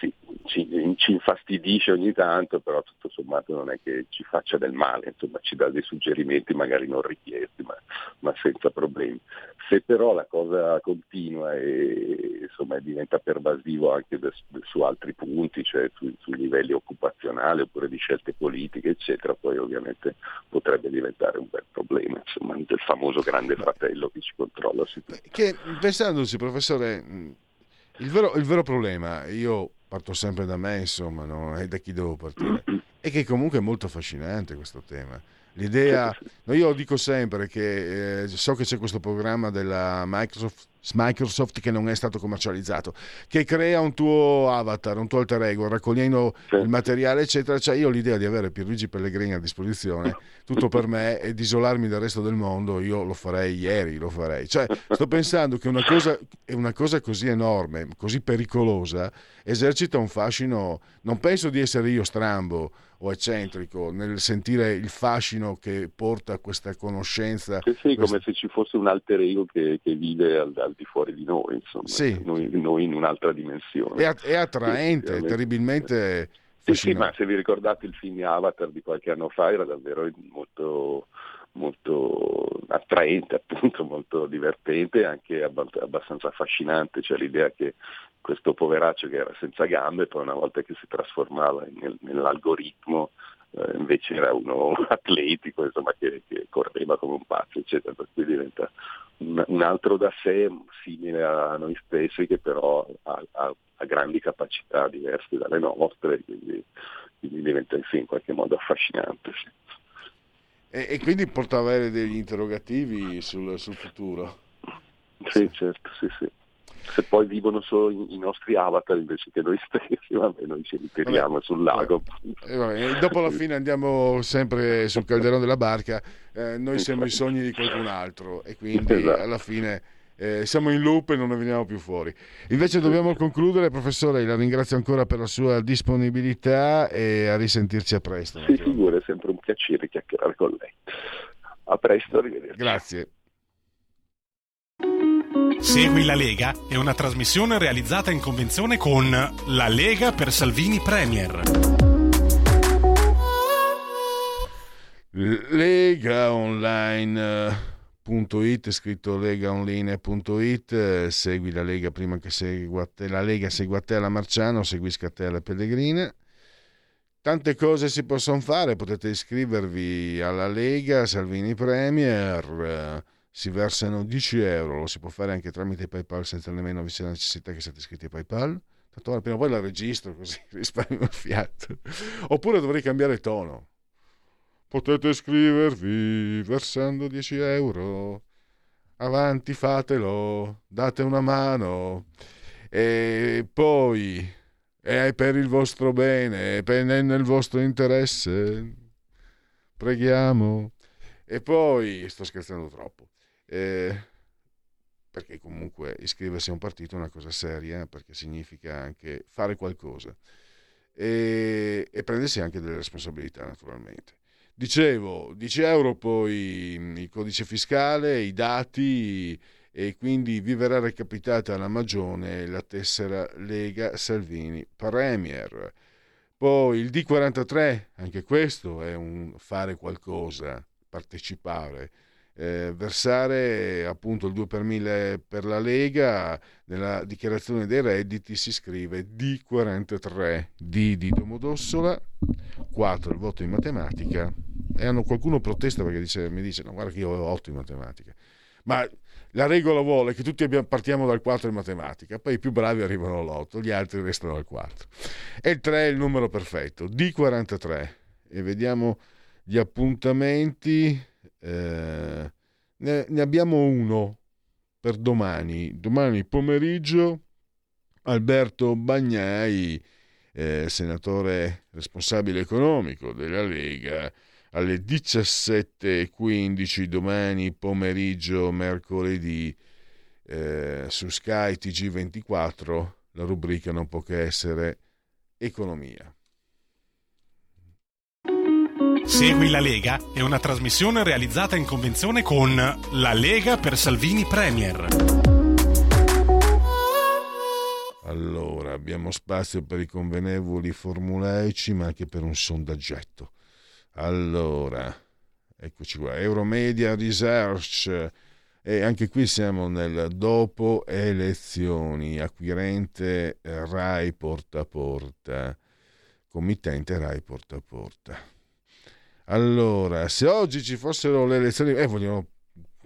sì, ci, ci, infastidisce ogni tanto, però tutto sommato non è che ci faccia del male, insomma ci dà dei suggerimenti magari non richiesti, ma, ma senza problemi. Se però la cosa continua e insomma, diventa pervasivo anche de, su altri punti, cioè su, sui livelli occupazionali oppure di scelte politiche, eccetera, poi ovviamente potrebbe diventare un bel problema, insomma, del famoso grande fratello che ci controlla. Che, pensandoci, professore, il vero, il vero problema, io parto sempre da me, insomma, no? è da chi devo partire. [clears throat] E che comunque è molto affascinante questo tema. L'idea, no, io dico sempre che eh, so che c'è questo programma della Microsoft, Microsoft, che non è stato commercializzato, che crea un tuo avatar, un tuo alter ego, raccogliendo il materiale, eccetera. Cioè, io ho l'idea di avere Pierluigi Pellegrini a disposizione, tutto per me, e di isolarmi dal resto del mondo, io lo farei ieri, lo farei. Cioè, sto pensando che una cosa, una cosa così enorme, così pericolosa, esercita un fascino, non penso di essere io strambo o eccentrico nel sentire il fascino che porta questa conoscenza. Sì, sì come se ci fosse un alter ego che, che vive al, al, di fuori di noi, insomma, sì. noi, noi, in un'altra dimensione. È, è attraente, sì, terribilmente... Sì, sì, ma se vi ricordate il film Avatar di qualche anno fa era davvero molto molto attraente, appunto, molto divertente e anche abbastanza affascinante, cioè l'idea che questo poveraccio che era senza gambe, poi una volta che si trasformava nel, nell'algoritmo eh, invece era uno [laughs] atletico, insomma, che, che, correva come un pazzo, eccetera, per cui diventa un, un, altro da sé simile a noi stessi che però ha, ha, ha grandi capacità diverse dalle nostre, quindi, quindi diventa sì, in qualche modo affascinante. Sì. E, e, quindi porta avere degli interrogativi sul, sul futuro. Sì, certo, sì, sì se poi vivono solo i, i nostri avatar invece che noi [laughs] stessi, vabbè, noi ci ritiriamo vabbè, sul lago. Vabbè, vabbè. Dopo la fine andiamo sempre sul calderone della barca, eh, noi siamo i sogni di qualcun altro e quindi esatto. alla fine eh, siamo in loop e non ne veniamo più fuori. Invece dobbiamo concludere, professore, la ringrazio ancora per la sua disponibilità e a risentirci a presto. Sì, figura, è sempre un piacere chiacchierare con lei. A presto, arrivederci. Grazie. Segui la Lega è una trasmissione realizzata in convenzione con La Lega per Salvini Premier. Legaonline.it scritto legaonline.it segui la Lega prima che segua te la Lega segua te alla Marciano seguisca te alla Pellegrina tante cose si possono fare, potete iscrivervi alla Lega Salvini Premier, eh, si versano 10 euro, lo si può fare anche tramite PayPal senza nemmeno vi sia la necessità che siate iscritti a PayPal. Tanto ora prima o poi la registro così [laughs] risparmio il fiato. Oppure dovrei cambiare tono. Potete iscrivervi versando 10 euro. Avanti, fatelo, date una mano. E poi è per il vostro bene, è nel vostro interesse. Preghiamo. E poi, sto scherzando troppo, eh, perché comunque iscriversi a un partito è una cosa seria, perché significa anche fare qualcosa e, e prendersi anche delle responsabilità, naturalmente. Dicevo, 10 euro poi il codice fiscale, i dati e quindi vi verrà recapitata alla Magione la tessera Lega Salvini Premier. Poi il D43, anche questo è un fare qualcosa, partecipare. Eh, versare appunto il 2 per 1000 per la Lega, nella dichiarazione dei redditi si scrive D43, D di Domodossola, 4 il voto in matematica e hanno, qualcuno protesta perché dice, mi dice no guarda che io avevo 8 in matematica, ma la regola vuole che tutti abbiamo, partiamo dal 4 in matematica, poi i più bravi arrivano all'8, gli altri restano al 4. E il 3 è il numero perfetto, D43. E vediamo gli appuntamenti. Eh, ne, ne, abbiamo uno per domani. Domani pomeriggio Alberto Bagnai, eh, senatore responsabile economico della Lega, alle 17.15 domani pomeriggio, mercoledì, eh, su Sky TG24, la rubrica non può che essere economia. Segui la Lega è una trasmissione realizzata in convenzione con La Lega per Salvini Premier. Allora, abbiamo spazio per i convenevoli formulaici, ma anche per un sondaggetto. Allora, eccoci qua, Euromedia Research e anche qui siamo nel dopo elezioni, acquirente RAI porta a porta, committente RAI porta a porta. Allora, se oggi ci fossero le elezioni, eh, vogliono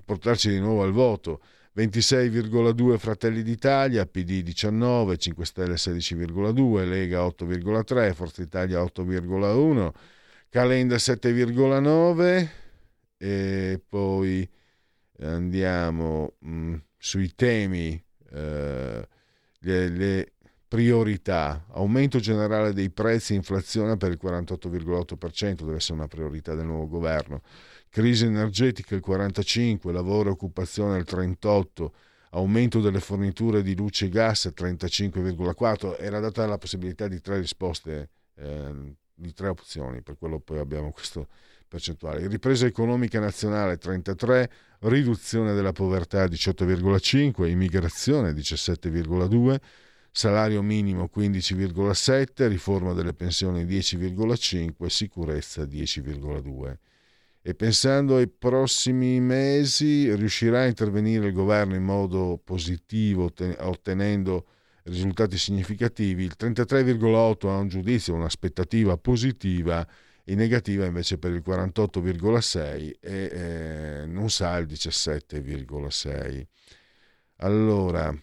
portarci di nuovo al voto, 26,2 Fratelli d'Italia, PD 19, 5 Stelle 16,2, Lega 8,3, Forza Italia 8,1, Calenda 7,9 e poi andiamo mh, mm, sui temi, eh, le, le, priorità, aumento generale dei prezzi, inflazione per il 48,8%, deve essere una priorità del nuovo governo, crisi energetica il 45%, lavoro e occupazione il 38%, aumento delle forniture di luce e gas il 35,4%, era data la possibilità di tre risposte. Eh, di tre opzioni, per quello poi abbiamo questo percentuale. Ripresa economica nazionale 33, riduzione della povertà 18,5, immigrazione 17,2, salario minimo 15,7, riforma delle pensioni 10,5, sicurezza 10,2. E pensando ai prossimi mesi, riuscirà a intervenire il governo in modo positivo, ottenendo risultati significativi, il 33,8 ha un giudizio, un'aspettativa positiva e negativa invece per il 48,6 e eh, non sa il 17,6. Allora,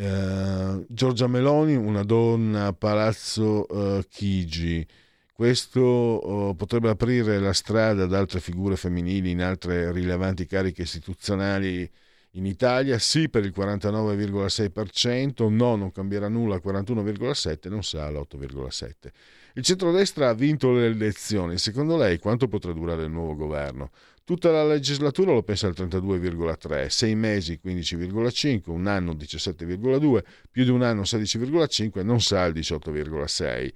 eh, Giorgia Meloni, una donna a Palazzo eh, Chigi. Questo oh, potrebbe aprire la strada ad altre figure femminili in altre rilevanti cariche istituzionali in Italia sì per il 49,6%, no non cambierà nulla al 41,7%, non sa all'8,7%. Il centrodestra ha vinto le elezioni, secondo lei quanto potrà durare il nuovo governo? Tutta la legislatura lo pensa al 32,3, sei mesi 15,5, un anno 17,2, più di un anno 16,5, non sa il 18,6.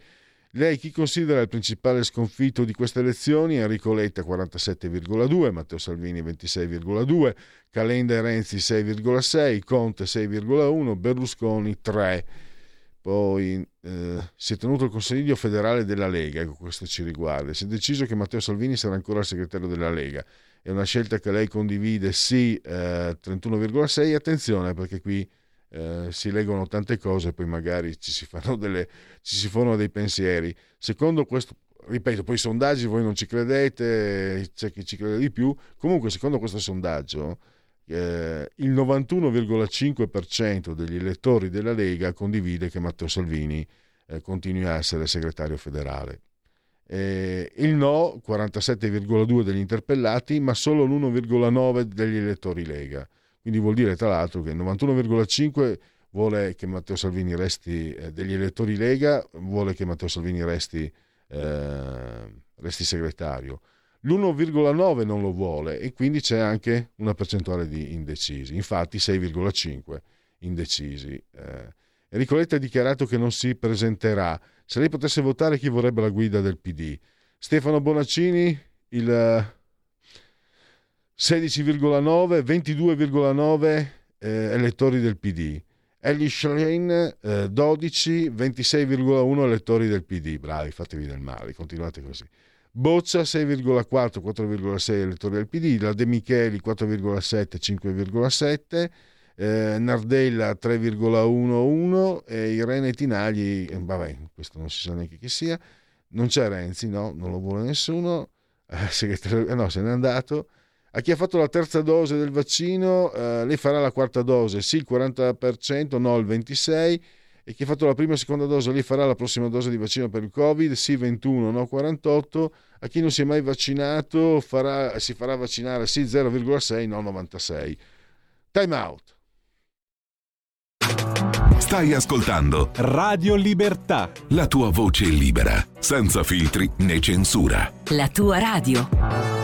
Lei chi considera il principale sconfitto di queste elezioni? Enrico Letta 47,2, Matteo Salvini 26,2, Calenda e Renzi 6,6, Conte 6,1, Berlusconi 3. Poi eh, si è tenuto il Consiglio federale della Lega, ecco questo ci riguarda. Si è deciso che Matteo Salvini sarà ancora il segretario della Lega. È una scelta che lei condivide, sì, eh, 31,6. Attenzione perché qui eh, si leggono tante cose, poi magari ci si, fanno delle, ci si formano dei pensieri. Secondo questo, ripeto, poi i sondaggi voi non ci credete, c'è chi ci crede di più, comunque secondo questo sondaggio eh, il 91,5% degli elettori della Lega condivide che Matteo Salvini eh, continui a essere segretario federale. Eh, il no, 47,2% degli interpellati, ma solo l'1,9% degli elettori Lega. Quindi vuol dire tra l'altro che il 91,5% vuole che Matteo Salvini resti, eh, degli elettori Lega, vuole che Matteo Salvini resti, eh, resti segretario. L'1,9 non lo vuole e quindi c'è anche una percentuale di indecisi, infatti 6,5 indecisi. Eh, Enrico Letta ha dichiarato che non si presenterà. Se lei potesse votare chi vorrebbe la guida del PD? Stefano Bonaccini, il 16,9, 22,9 eh, elettori del PD. Ellie Schlein, eh, 12, 26,1 elettori del PD. Bravi, fatevi del male, continuate così. Boccia 6,4, 4,6 elettori del PD, la De Micheli 4,7, 5,7, eh, Nardella 3,11 e Irene Tinagli, eh, vabbè, questo non si sa neanche chi sia, non c'è Renzi, no, non lo vuole nessuno, eh, [laughs] no, se n'è andato. A chi ha fatto la terza dose del vaccino, eh, lei farà la quarta dose, sì il 40%, no il 26%, e chi ha fatto la prima e seconda dose, lei farà la prossima dose di vaccino per il Covid, sì 21, no 48%, a chi non si è mai vaccinato farà, si farà vaccinare sì 0,6, no 96%. Time out. Stai ascoltando Radio Libertà. la tua voce libera, senza filtri né censura. La tua radio.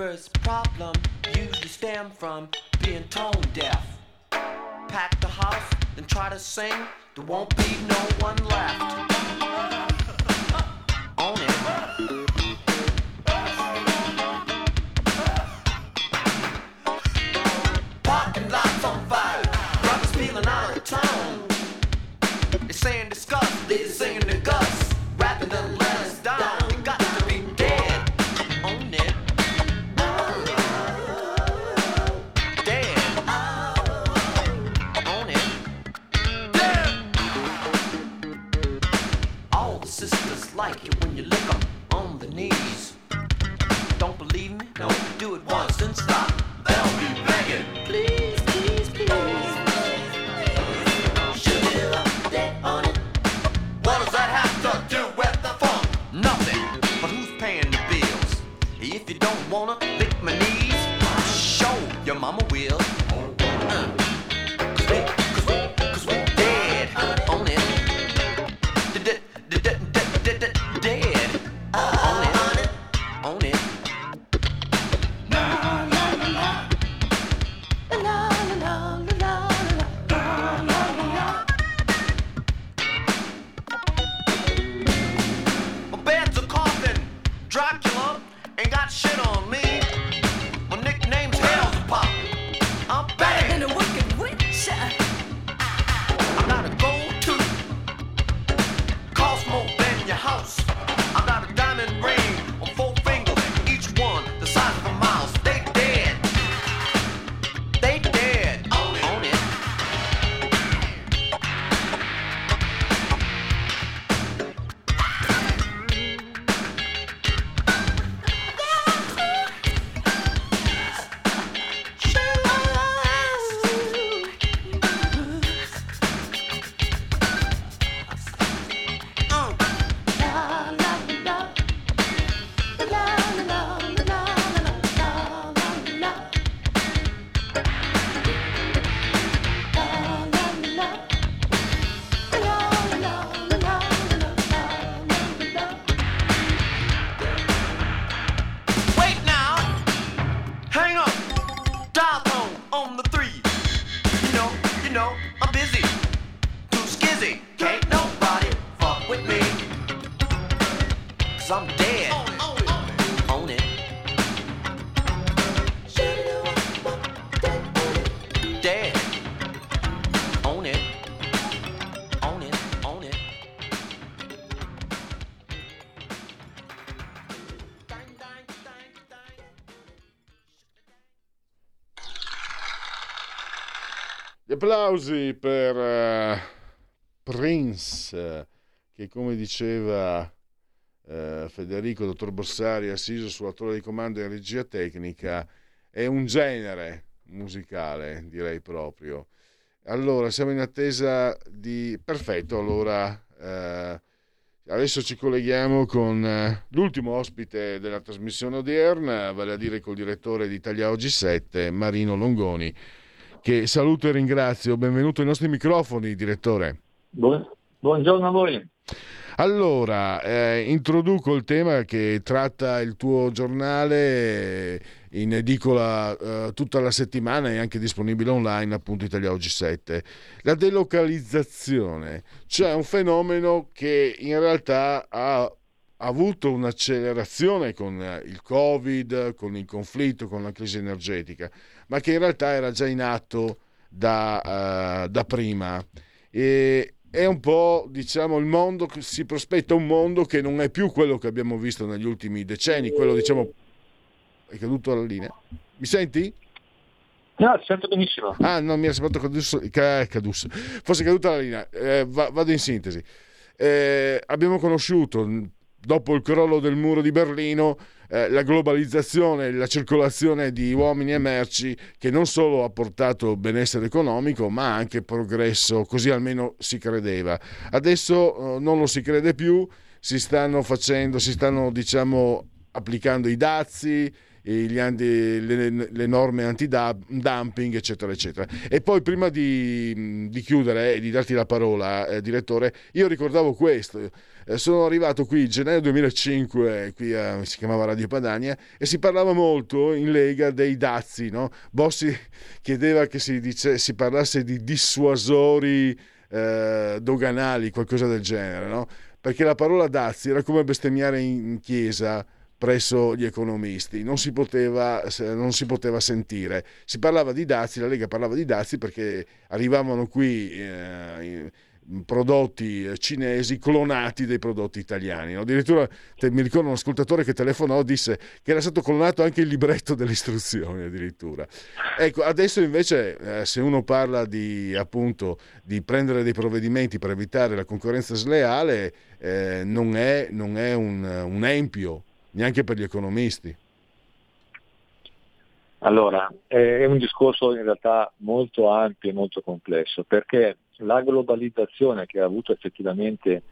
Rapper's problem usually stem from being tone deaf. Pack the house, then try to sing, there won't be no one left. [laughs] Own it. Parking lots on fire, brothers feeling out of town. They're saying disgust, they're singing applausi per eh, Prince, che come diceva eh, Federico, dottor Borsari, assiso sulla torre di comando in regia tecnica, è un genere musicale, direi proprio. Allora, siamo in attesa di... Perfetto, allora eh, adesso ci colleghiamo con eh, l'ultimo ospite della trasmissione odierna, vale a dire col direttore di Italia Oggi 7, Marino Longoni, che saluto e ringrazio. Benvenuto ai nostri microfoni, direttore. Buongiorno a voi. Allora, eh, introduco il tema che tratta il tuo giornale in edicola eh, tutta la settimana e anche disponibile online, appunto Italia Oggi 7. La delocalizzazione, cioè un fenomeno che in realtà ha avuto un'accelerazione con eh, il Covid, con il conflitto, con la crisi energetica, ma che in realtà era già in atto da, eh, da prima. E, è un po', diciamo, il mondo, si prospetta un mondo che non è più quello che abbiamo visto negli ultimi decenni, quello, diciamo, è caduto la linea. Mi senti? No, ti sento benissimo. Ah, no, mi era sembrato cadusse, ca- cadusse. fosse caduta la linea. Eh, va- vado in sintesi. Eh, abbiamo conosciuto, dopo il crollo del muro di Berlino, eh, la globalizzazione, la circolazione di uomini e merci che non solo ha portato benessere economico, ma anche progresso, così almeno si credeva. Adesso eh, non lo si crede più, si stanno facendo, si stanno diciamo applicando i dazi, anti- le, le norme anti-dumping, eccetera, eccetera. E poi prima di, di chiudere e di darti la parola, eh, direttore, io ricordavo questo. Eh, sono arrivato qui gennaio 2005, qui a, si chiamava Radio Padania, e si parlava molto in Lega dei dazi. No? Bossi chiedeva che si, dice, si parlasse di dissuasori eh, doganali, qualcosa del genere, no? perché la parola dazi era come bestemmiare in, chiesa presso gli economisti, non si, poteva, non si poteva sentire. Si parlava di dazi, la Lega parlava di dazi perché arrivavano qui eh, prodotti cinesi clonati dei prodotti italiani. Addirittura te, mi ricordo un ascoltatore che telefonò disse che era stato clonato anche il libretto delle istruzioni addirittura. Ecco, adesso invece eh, se uno parla di appunto di prendere dei provvedimenti per evitare la concorrenza sleale eh, non è, non è un, un empio neanche per gli economisti. Allora, è un discorso in realtà molto ampio e molto complesso, perché la globalizzazione che ha avuto effettivamente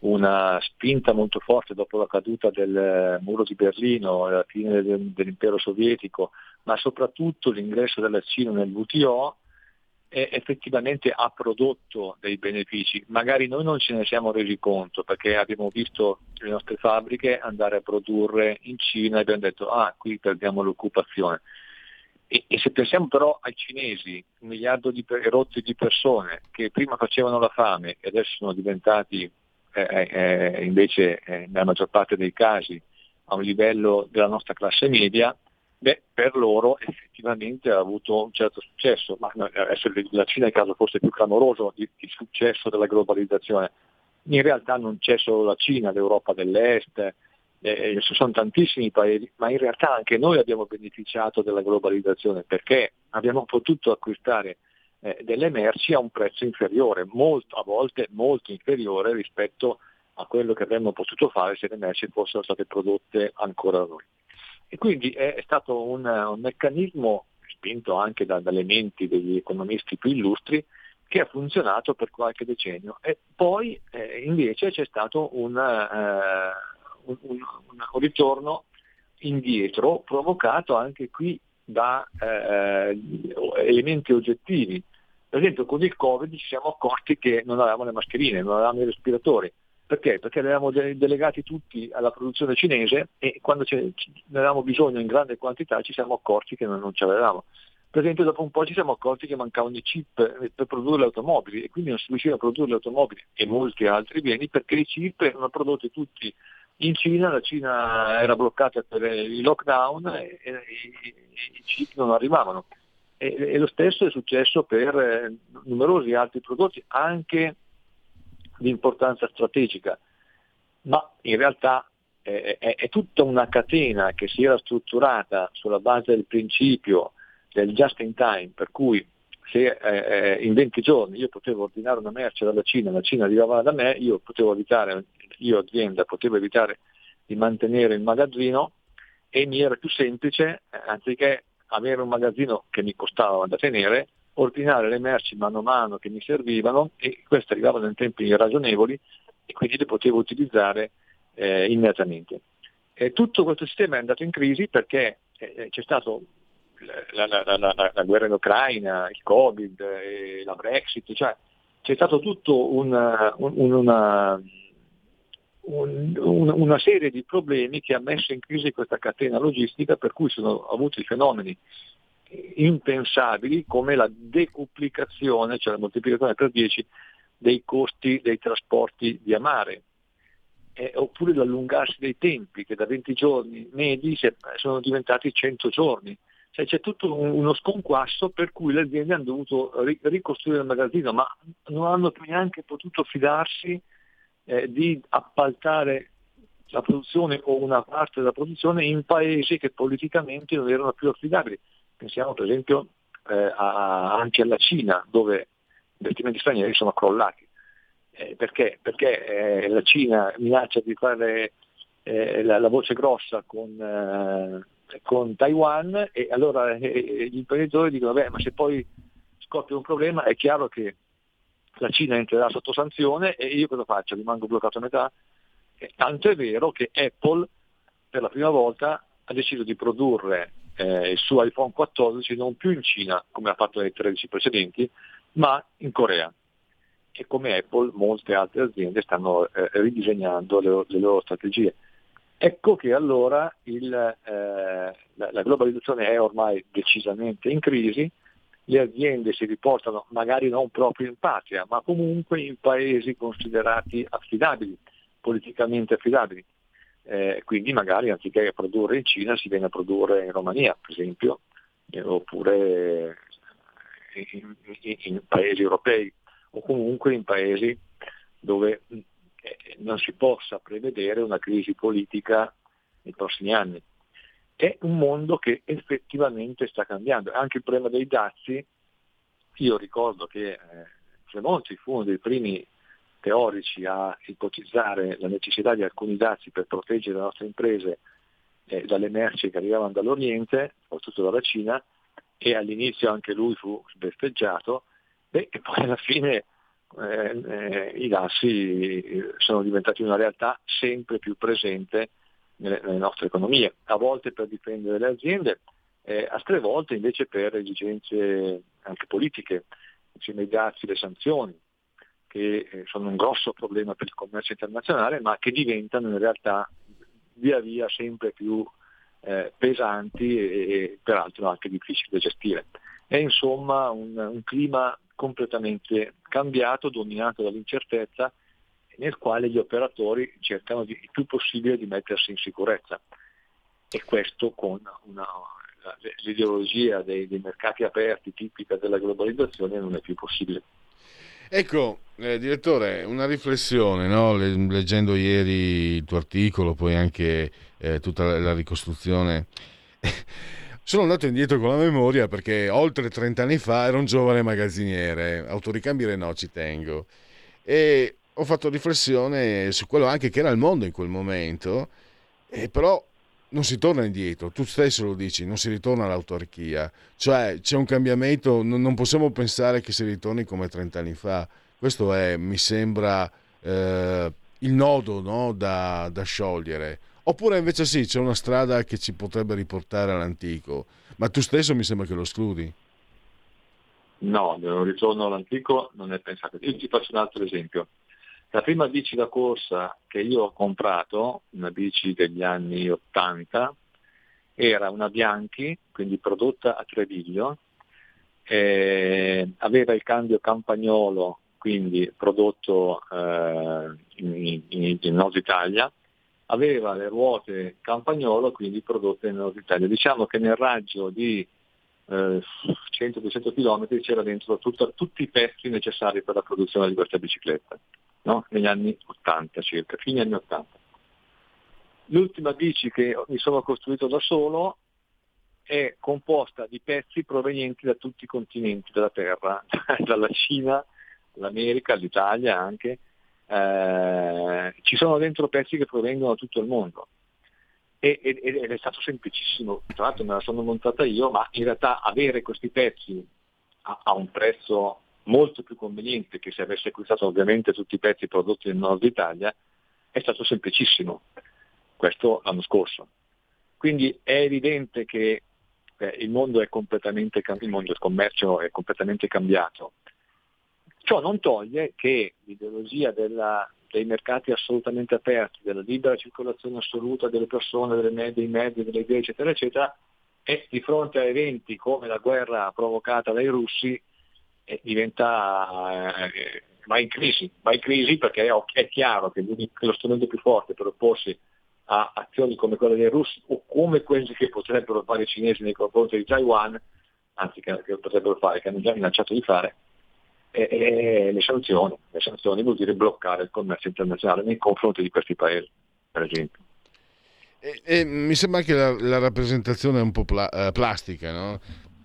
una spinta molto forte dopo la caduta del muro di Berlino la fine del- dell'impero sovietico, ma soprattutto l'ingresso della Cina nel WTO, effettivamente ha prodotto dei benefici. Magari noi non ce ne siamo resi conto perché abbiamo visto le nostre fabbriche andare a produrre in Cina e abbiamo detto ah qui perdiamo l'occupazione. E, e se pensiamo però ai cinesi, un miliardo di per- rotti di persone che prima facevano la fame e adesso sono diventati eh, eh, invece eh, nella maggior parte dei casi a un livello della nostra classe media, beh, per loro effettivamente ha avuto un certo successo, ma adesso la Cina è il caso forse più clamoroso di, di successo della globalizzazione. In realtà non c'è solo la Cina, l'Europa dell'Est, eh, ci sono tantissimi paesi, ma in realtà anche noi abbiamo beneficiato della globalizzazione perché abbiamo potuto acquistare eh, delle merci a un prezzo inferiore, molto, a volte molto inferiore rispetto a quello che avremmo potuto fare se le merci fossero state prodotte ancora da noi. E quindi è, stato un, un meccanismo spinto anche da, dalle menti degli economisti più illustri che ha funzionato per qualche decennio e poi eh, invece c'è stato un, eh, un, un- un ritorno indietro provocato anche qui da eh, elementi oggettivi. Per esempio con il Covid ci siamo accorti che non avevamo le mascherine, non avevamo i respiratori. Perché? Perché li delegati tutti alla produzione cinese e quando ne avevamo bisogno in grande quantità ci siamo accorti che non, non ce l'avevamo. Per esempio dopo un po' ci siamo accorti che mancavano i chip eh, per produrre le automobili e quindi non si riusciva a produrre le automobili e molti altri beni perché i chip erano prodotti tutti in Cina, la Cina era bloccata per i lockdown e, e- e i chip non arrivavano. E, e lo stesso è successo per eh, numerosi altri prodotti, anche di importanza strategica, ma in realtà eh, è, è tutta una catena che si era strutturata sulla base del principio del just in time, per cui se eh, eh, in 20 giorni io potevo ordinare una merce dalla Cina, la Cina arrivava da me, io potevo evitare, io azienda potevo evitare di mantenere il magazzino e mi era più semplice, eh, anziché avere un magazzino che mi costava da tenere, ordinare le merci mano a mano che mi servivano e queste arrivavano in tempi ragionevoli e quindi le potevo utilizzare eh, immediatamente. E tutto questo sistema è andato in crisi perché eh, c'è stato la, la- la- la- guerra in Ucraina, il Covid, eh, la Brexit, cioè c'è stato tutto una, un- una, un- un- una serie di problemi che ha messo in crisi questa catena logistica per cui sono avuti fenomeni impensabili come la decuplicazione, cioè la moltiplicazione per 10 dei costi dei trasporti via mare, eh, oppure l'allungarsi dei tempi che da 20 giorni medi sono diventati 100 giorni. Cioè, c'è tutto un- uno sconquasso per cui le aziende hanno dovuto ri- ricostruire il magazzino, ma non hanno neanche potuto fidarsi eh, di appaltare la produzione o una parte della produzione in paesi che politicamente non erano più affidabili. Pensiamo per esempio eh, a- anche alla Cina, dove gli investimenti stranieri sono crollati. Eh, perché? Perché eh, la Cina minaccia di fare eh, la, la voce grossa con, eh, con Taiwan e allora gli imprenditori dicono, beh, ma se poi scoppia un problema è chiaro che la Cina entrerà sotto sanzione e io cosa faccio? Rimango bloccato a metà? Eh, tanto è vero che Apple per la prima volta ha deciso di produrre eh, il suo iPhone 14 non più in Cina come ha fatto nei 13 precedenti, ma in Corea. E come Apple molte altre aziende stanno eh, ridisegnando le, le loro strategie. Ecco che allora il, eh, la, la globalizzazione è ormai decisamente in crisi, le aziende si riportano magari non proprio in patria, ma comunque in paesi considerati affidabili, politicamente affidabili. Eh, quindi magari anziché produrre in Cina si viene a produrre in Romania, per esempio, eh, oppure in, in- in paesi europei o comunque in paesi dove eh, non si possa prevedere una crisi politica nei prossimi anni. È un mondo che effettivamente sta cambiando. Anche il problema dei dazi, io ricordo che eh, Tremonti fu uno dei primi teorici a ipotizzare la necessità di alcuni dazi per proteggere le nostre imprese eh, dalle merci che arrivavano dall'Oriente, soprattutto dalla Cina, e all'inizio anche lui fu sbeffeggiato, e poi alla fine eh, eh, i dassi sono diventati una realtà sempre più presente nelle, nelle nostre economie, a volte per difendere le aziende, eh, altre volte invece per esigenze anche politiche, insieme ai dazi, le sanzioni, che eh, sono un grosso problema per il commercio internazionale, ma che diventano in realtà via via sempre più eh, pesanti e, e, peraltro anche difficili da gestire. È insomma un, un clima completamente cambiato, dominato dall'incertezza, nel quale gli operatori cercano di, il più possibile di mettersi in sicurezza. E questo con una, l'ideologia dei, dei mercati aperti tipica della globalizzazione non è più possibile. Ecco, eh, direttore, una riflessione, no? leggendo ieri il tuo articolo, poi anche eh, tutta la, la ricostruzione. [laughs] Sono andato indietro con la memoria perché oltre 30 anni fa ero un giovane magazziniere, autoricambi Renault ci tengo, e ho fatto riflessione su quello anche che era il mondo in quel momento, e però non si torna indietro, tu stesso lo dici, non si ritorna all'autarchia, cioè c'è un cambiamento, non possiamo pensare che si ritorni come 30 anni fa, questo è, mi sembra, eh, il nodo no? da, da, sciogliere. Oppure invece sì, c'è una strada che ci potrebbe riportare all'antico, ma tu stesso mi sembra che lo escludi. No, un ritorno all'antico non è pensato. Io ti faccio un altro esempio. La prima bici da corsa che io ho comprato, una bici degli anni 80, era una Bianchi, quindi prodotta a Treviglio, eh, aveva il cambio campagnolo, quindi prodotto eh, in, in, in, Nord Italia, aveva le ruote campagnolo, quindi prodotte in Nord Italia. Diciamo che nel raggio di eh, 100-200 km c'era dentro tutto, tutti i pezzi necessari per la produzione di questa bicicletta no? negli anni 80 circa, fine anni 80. L'ultima bici che mi sono costruito da solo è composta di pezzi provenienti da tutti i continenti della Terra, [laughs] dalla Cina, l'America, l'Italia anche. Eh, ci sono dentro pezzi che provengono da tutto il mondo ed è stato semplicissimo, tra l'altro me la sono montata io, ma in realtà avere questi pezzi a, a un prezzo molto più conveniente che se avesse acquistato ovviamente tutti i pezzi prodotti nel nord Italia, è stato semplicissimo, questo l'anno scorso. Quindi è evidente che eh, il mondo è il mondo del commercio è completamente cambiato. Ciò non toglie che l'ideologia della, dei mercati assolutamente aperti, della libera circolazione assoluta delle persone, delle medie, dei mezzi, delle idee, eccetera, eccetera, e di fronte a eventi come la guerra provocata dai russi diventa, eh, va in crisi, va in crisi perché è, chiaro che lo strumento più forte per opporsi a azioni come quelle dei russi o come quelle che potrebbero fare i cinesi nei confronti di Taiwan, anzi che, che potrebbero fare, che hanno già minacciato di fare, è, è le sanzioni. Le sanzioni vuol dire bloccare il commercio internazionale nei confronti di questi paesi, per esempio. E, e mi sembra che la, la rappresentazione è un po' pla- eh, plastica, no?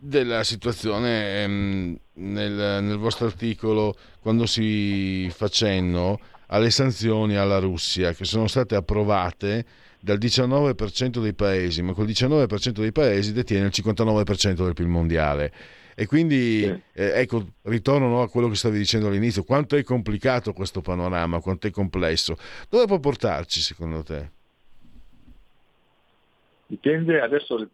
Della situazione ehm, nel, nel, vostro articolo quando si fa cenno alle sanzioni alla Russia che sono state approvate dal 19% dei paesi, ma quel 19% dei paesi detiene il 59% del PIL mondiale. E quindi, sì. eh, ecco, ritorno no, a quello che stavi dicendo all'inizio, quanto è complicato questo panorama, quanto è complesso. Dove può portarci secondo te? Dipende adesso,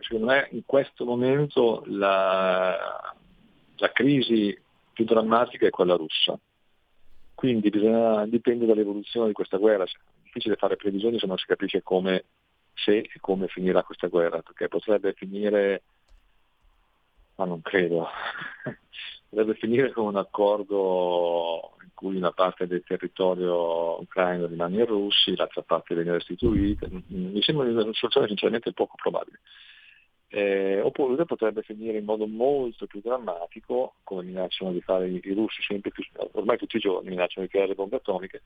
secondo me in questo momento la, la crisi più drammatica è quella russa. Quindi bisogna, dipende dall'evoluzione di questa guerra. È difficile fare previsioni se non si capisce come, se e come finirà questa guerra, perché potrebbe finire, ma non credo, [laughs] potrebbe finire con un accordo cui una parte del territorio ucraino rimane ai russi, l'altra parte viene restituita. Mi sembra una soluzione sinceramente poco probabile. Eh, oppure potrebbe finire in modo molto più drammatico, come minacciano di fare i, i russi sempre più, ormai tutti i giorni minacciano di creare bombe atomiche,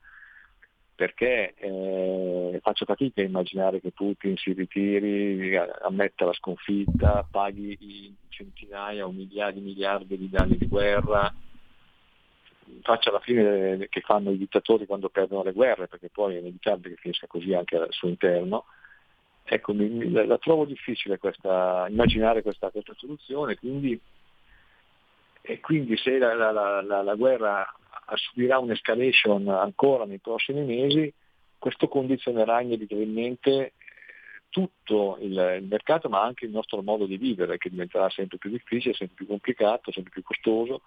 perché eh, faccio fatica a immaginare che Putin si ritiri, ammetta la sconfitta, paghi centinaia o migliaia di miliardi di danni di guerra, faccia la fine che fanno i dittatori quando perdono le guerre, perché poi è inevitabile che finisca così anche al suo interno. Ecco, mi, mi, la, trovo difficile questa, immaginare questa, questa soluzione, quindi, e quindi se la, la, la, la guerra subirà un'escalation ancora nei prossimi mesi, questo condizionerà inevitabilmente eh, tutto il, mercato ma anche il nostro modo di vivere che diventerà sempre più difficile, sempre più complicato, sempre più costoso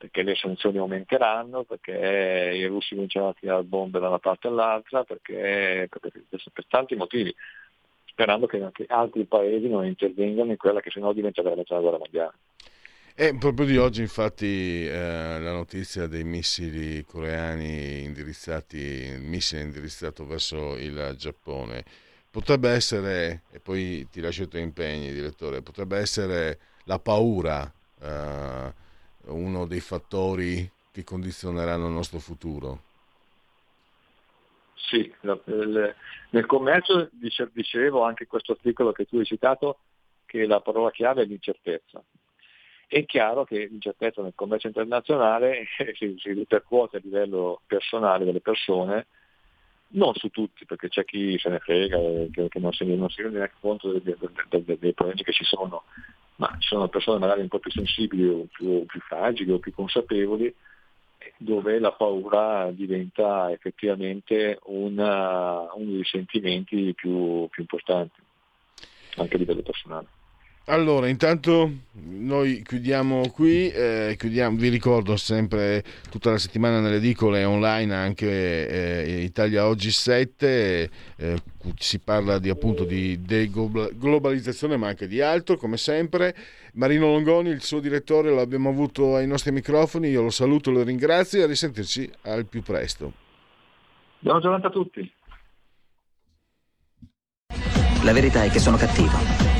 perché le sanzioni aumenteranno, perché i russi cominceranno a tirare bombe da una parte all'altra, perché, perché, per tanti motivi, sperando che anche altri paesi non intervengano in quella che sennò diventerà la guerra mondiale. E proprio di oggi infatti eh, la notizia dei missili coreani indirizzati, il missile indirizzato verso il Giappone, potrebbe essere, e poi ti lascio i tuoi impegni direttore, potrebbe essere la paura eh, uno dei fattori che condizioneranno il nostro futuro. Sì, nel commercio dicevo anche questo articolo che tu hai citato che la parola chiave è l'incertezza. È chiaro che l'incertezza nel commercio internazionale [laughs] si, si ripercuote a livello personale delle persone, non su tutti, perché c'è chi se ne frega, che, che non si rende neanche conto dei, dei, dei problemi che ci sono, ma ci sono persone magari un po' più sensibili o più, più fragili o più consapevoli, dove la paura diventa effettivamente una, uno dei sentimenti più, più importanti, anche a livello personale. Allora, intanto noi chiudiamo qui, eh, chiudiamo, vi ricordo sempre tutta la settimana nelle edicole online anche eh, Italia Oggi 7, eh, si parla di, appunto di deglobalizzazione ma anche di altro come sempre. Marino Longoni, il suo direttore, l'abbiamo avuto ai nostri microfoni, io lo saluto, lo ringrazio e a risentirci al più presto. Buona giornata a tutti. La verità è che sono cattivo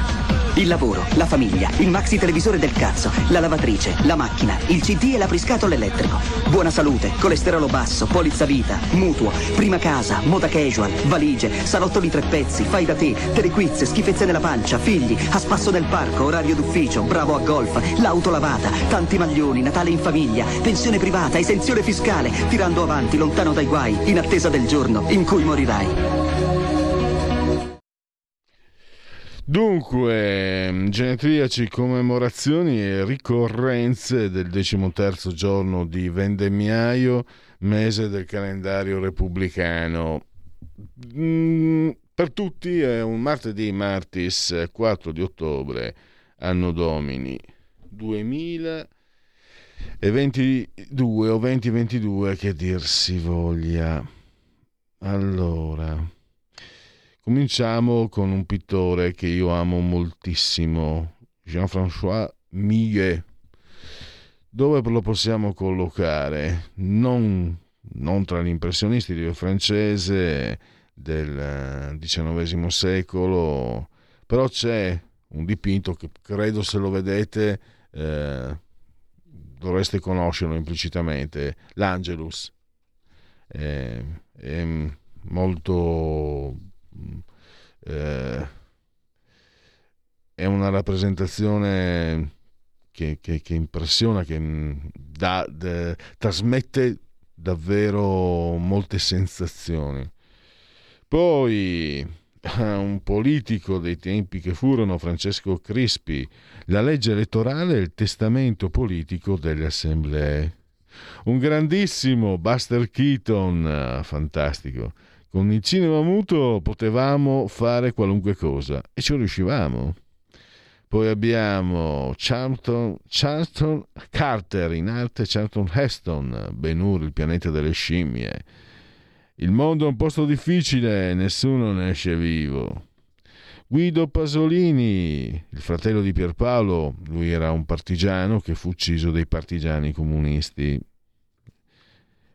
Il lavoro, la famiglia, il maxi televisore del cazzo, la lavatrice, la macchina, il CD e l'apriscatole elettrico. Buona salute, colesterolo basso, polizza vita, mutuo, prima casa, moda casual, valigie, salotto di tre pezzi, fai da te, telequiz, schifezze nella pancia, figli, a spasso nel parco, orario d'ufficio, bravo a golf, l'auto lavata, tanti maglioni, Natale in famiglia, pensione privata, esenzione fiscale, tirando avanti, lontano dai guai, in attesa del giorno in cui morirai. Dunque, genetriaci, commemorazioni e ricorrenze del decimoterzo giorno di vendemmiaio, mese del calendario repubblicano. Mm, per tutti è un martedì, martis 4 di ottobre, anno domini 2022 o 2022 che dir si voglia. Allora... Cominciamo con un pittore che io amo moltissimo, Jean-François Millet. Dove lo possiamo collocare? Non, non tra gli impressionisti di francese del XIX secolo, però c'è un dipinto che credo se lo vedete eh, dovreste conoscerlo implicitamente, l'Angelus. Eh, è molto eh, è una rappresentazione che, che, che impressiona, che da, de, trasmette davvero molte sensazioni. Poi [laughs] un politico dei tempi che furono Francesco Crispi, la legge elettorale e il testamento politico delle assemblee. Un grandissimo Buster Keaton, fantastico, con il cinema muto potevamo fare qualunque cosa e ci riuscivamo. Poi abbiamo Charlton, Charlton Carter in arte Charlton Heston, Ben Hur, il pianeta delle scimmie. Il mondo è un posto difficile, nessuno ne esce vivo. Guido Pasolini, il fratello di Pierpaolo, lui era un partigiano che fu ucciso dai partigiani comunisti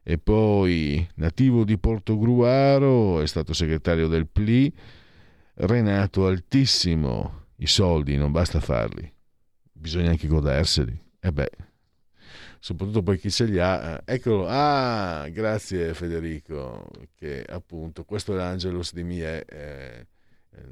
e poi nativo di Portogruaro, è stato segretario del PLI, Renato Altissimo, i soldi non basta farli, bisogna anche goderseli. E beh, soprattutto poi chi ce li ha. Eh, eccolo, ah, grazie Federico, che appunto questo è l'Angelus di Mie. Eh, eh,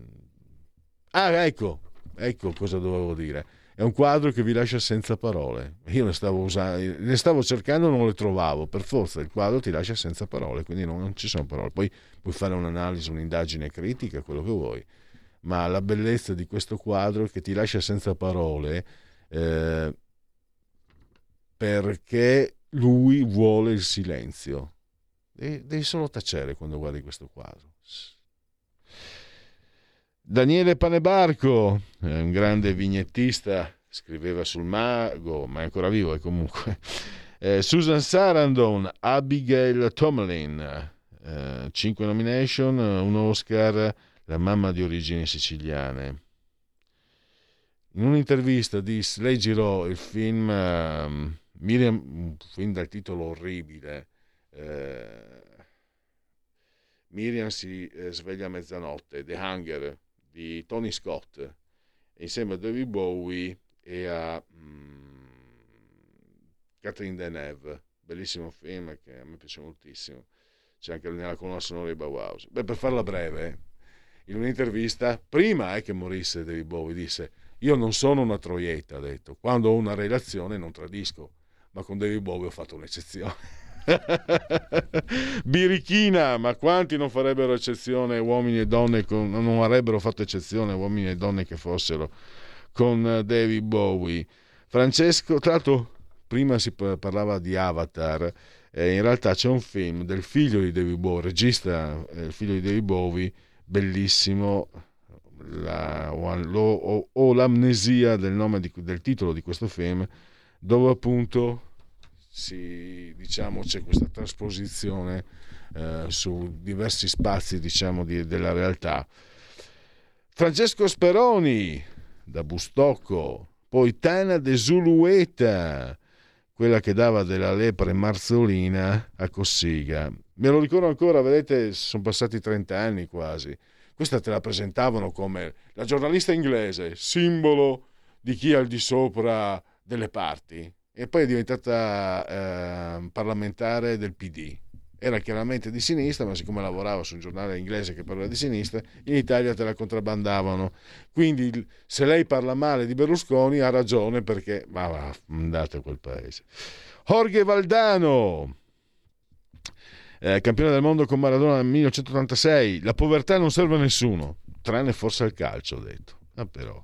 ah, ecco, ecco cosa dovevo dire. È un quadro che vi lascia senza parole. Io ne stavo, usando, ne stavo cercando, non le trovavo. Per forza il quadro ti lascia senza parole, quindi non, non ci sono parole. Poi puoi fare un'analisi, un'indagine critica, quello che vuoi. Ma la bellezza di questo quadro che ti lascia senza parole eh, perché lui vuole il silenzio. Devi solo tacere quando guardi questo quadro. Daniele Panebarco, un grande vignettista, scriveva sul mago, ma è ancora vivo e comunque. [laughs] Eh, Susan Sarandon, Abigail Tomlin, eh, 5 nomination, un Oscar, la mamma di origini siciliane. In un'intervista disse, lei girò il film uh, Miriam, un film dal titolo orribile, eh, Miriam si eh, sveglia a mezzanotte, The Hunger, di Tony Scott, insieme a David Bowie e a mm, Catherine Deneuve. Bellissimo film che a me piace moltissimo. C'è anche nella colonna sonora di Bauhaus. Beh, per farla breve, in un'intervista, prima eh, che morisse David Bowie, disse io non sono una troietta, ha detto, quando ho una relazione non tradisco, ma con David Bowie ho fatto un'eccezione. [laughs] [laughs] Birichina, ma quanti non farebbero eccezione uomini e donne, con, non avrebbero fatto eccezione uomini e donne che fossero con eh, David Bowie. Francesco, tra l'altro prima si parlava di Avatar, eh, in realtà c'è un film del figlio di David Bowie, regista, eh, il figlio di David Bowie, bellissimo, la, o, o, l'amnesia del nome di, del titolo di questo film, dove appunto si, diciamo, c'è questa trasposizione eh, su diversi spazi diciamo, di, della realtà. Francesco Speroni da Bustocco, poi Tana de Zulueta, quella che dava della lepre marzolina a Cossiga. Me lo ricordo ancora, vedete, sono passati 30 anni quasi. Questa te la presentavano come la giornalista inglese, simbolo di chi è al di sopra delle parti e poi è diventata eh, parlamentare del PD. Era chiaramente di sinistra, ma siccome lavorava su un giornale inglese che parla di sinistra, in Italia te la contrabbandavano. Quindi se lei parla male di Berlusconi ha ragione perché... Ma va, andate a quel paese. Jorge Valdano, eh, campione del mondo con Maradona nel 1986. La povertà non serve a nessuno, tranne forse al calcio, ho detto. Ah, però.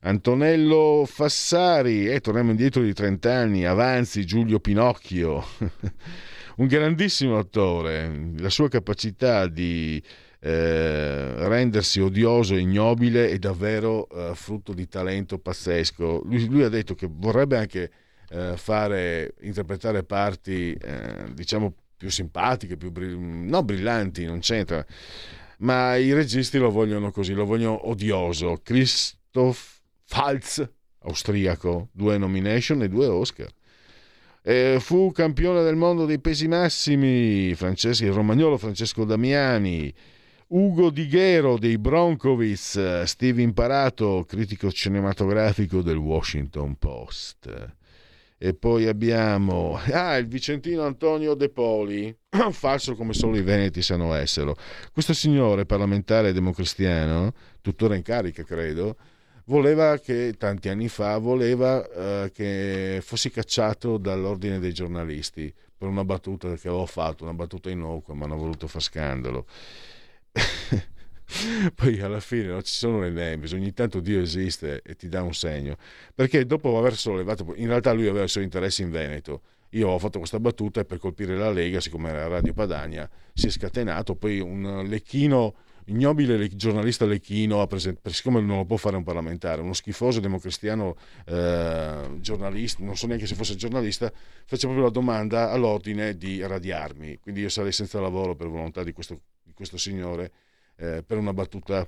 Antonello Fassari, e eh, torniamo indietro di 30 anni, avanzi Giulio Pinocchio, [laughs] un grandissimo attore, la sua capacità di eh, rendersi odioso e ignobile è davvero eh, frutto di talento pazzesco. Lui, lui, ha detto che vorrebbe anche eh, fare, interpretare parti, eh, diciamo, più simpatiche, più brill- non brillanti, non c'entra, ma i registi lo vogliono così, lo vogliono odioso. Christoph Falz, austriaco, due nomination e due Oscar. E fu campione del mondo dei pesi massimi, Francesco, il romagnolo Francesco Damiani, Ugo Dighero dei Broncovic, Steve Imparato, critico cinematografico del Washington Post. E poi abbiamo ah, il Vicentino Antonio De Poli, [coughs] falso come solo i veneti sanno essere. Questo signore parlamentare democristiano, tuttora in carica credo, voleva che tanti anni fa voleva eh, che fossi cacciato dall'ordine dei giornalisti per una battuta che avevo fatto, una battuta innocua, ma hanno voluto far scandalo. [laughs] Poi alla fine non ci sono le nebbie, ogni tanto Dio esiste e ti dà un segno. Perché dopo aver sollevato, in realtà lui aveva i suoi interessi in Veneto. Io ho fatto questa battuta e per colpire la Lega, siccome era Radio Padania, si è scatenato. Poi un lecchino ignobile giornalista Lecchino, siccome non lo può fare un parlamentare, uno schifoso democristiano eh, giornalista, non so neanche se fosse giornalista, fece proprio la domanda all'ordine di radiarmi. Quindi io sarei senza lavoro per volontà di questo, di questo signore eh, per una battuta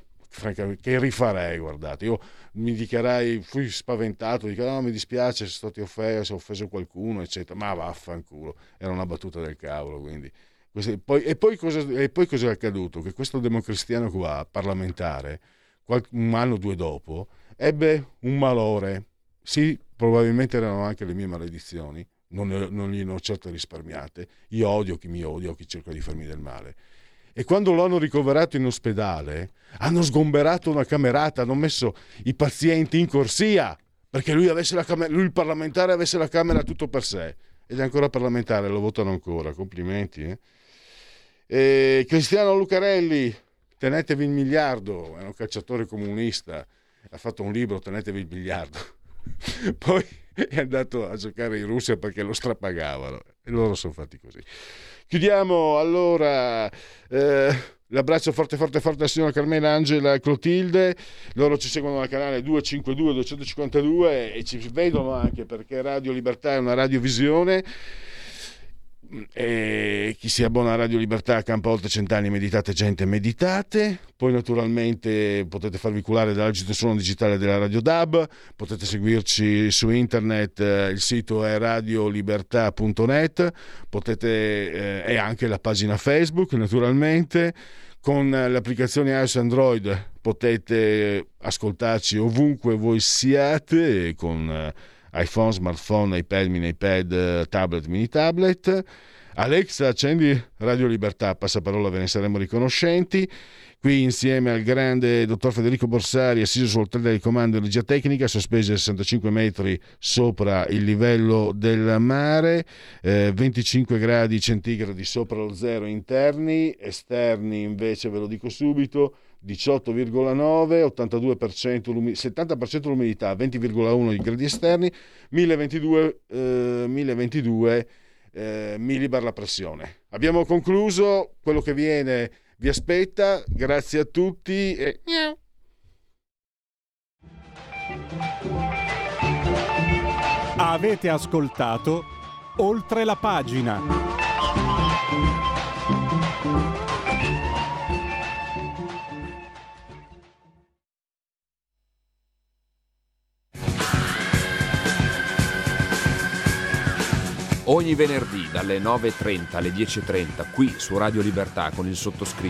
che rifarei guardate. Io mi dichiarai fui spaventato dico no mi dispiace se offeso se ho offeso qualcuno eccetera ma vaffanculo. Era una battuta del cavolo quindi poi, e, poi cosa, e poi cosa è accaduto? Che questo democristiano qua, parlamentare, un anno o due dopo, ebbe un malore. Sì, probabilmente erano anche le mie maledizioni, non, non gli ho certo risparmiate. Io odio chi mi odia o chi cerca di farmi del male. E quando lo hanno ricoverato in ospedale, hanno sgomberato una camerata, hanno messo i pazienti in corsia perché lui, camera, lui il parlamentare avesse la Camera tutto per sé ed è ancora parlamentare, lo votano ancora, complimenti. Eh? E Cristiano Lucarelli, tenetevi il miliardo, è un cacciatore comunista, ha fatto un libro, tenetevi il miliardo. [laughs] Poi è andato a giocare in Russia perché lo strapagavano e loro sono fatti così. Chiudiamo allora. Eh, L'abbraccio forte forte forte al signor Carmela, Angela e Clotilde, loro ci seguono al canale 252 252 e ci vedono anche perché Radio Libertà è una radiovisione e chi si abbona a Radio Libertà campa oltre cent'anni meditate gente meditate. Poi naturalmente potete farvi culare dall'agito suono digitale della Radio DAB. Potete seguirci su internet eh, il sito è radiolibertà.net potete eh, e anche la pagina Facebook naturalmente. Con l'applicazione iOS Android potete ascoltarci ovunque voi siate con eh, iPhone, smartphone, iPad, mini iPad, tablet, mini tablet. Alexa, accendi Radio Libertà, passaparola, ve ne saremo riconoscenti. Qui insieme al grande dottor Federico Borsari, assiso sul hotel di comando di regia tecnica, sospesi a 65 metri sopra il livello del mare, eh, 25 gradi centigradi sopra lo zero interni, esterni invece ve lo dico subito, 18,9, 82%, l'umi- 70% l'umidità, 20,1 i gradi esterni, 1022, eh, 1022 eh, millibar la pressione. Abbiamo concluso, quello che viene vi aspetta, grazie a tutti e... Avete ascoltato Oltre la pagina. Ogni venerdì dalle 9.30 alle 10.30 qui su Radio Libertà con il sottoscritto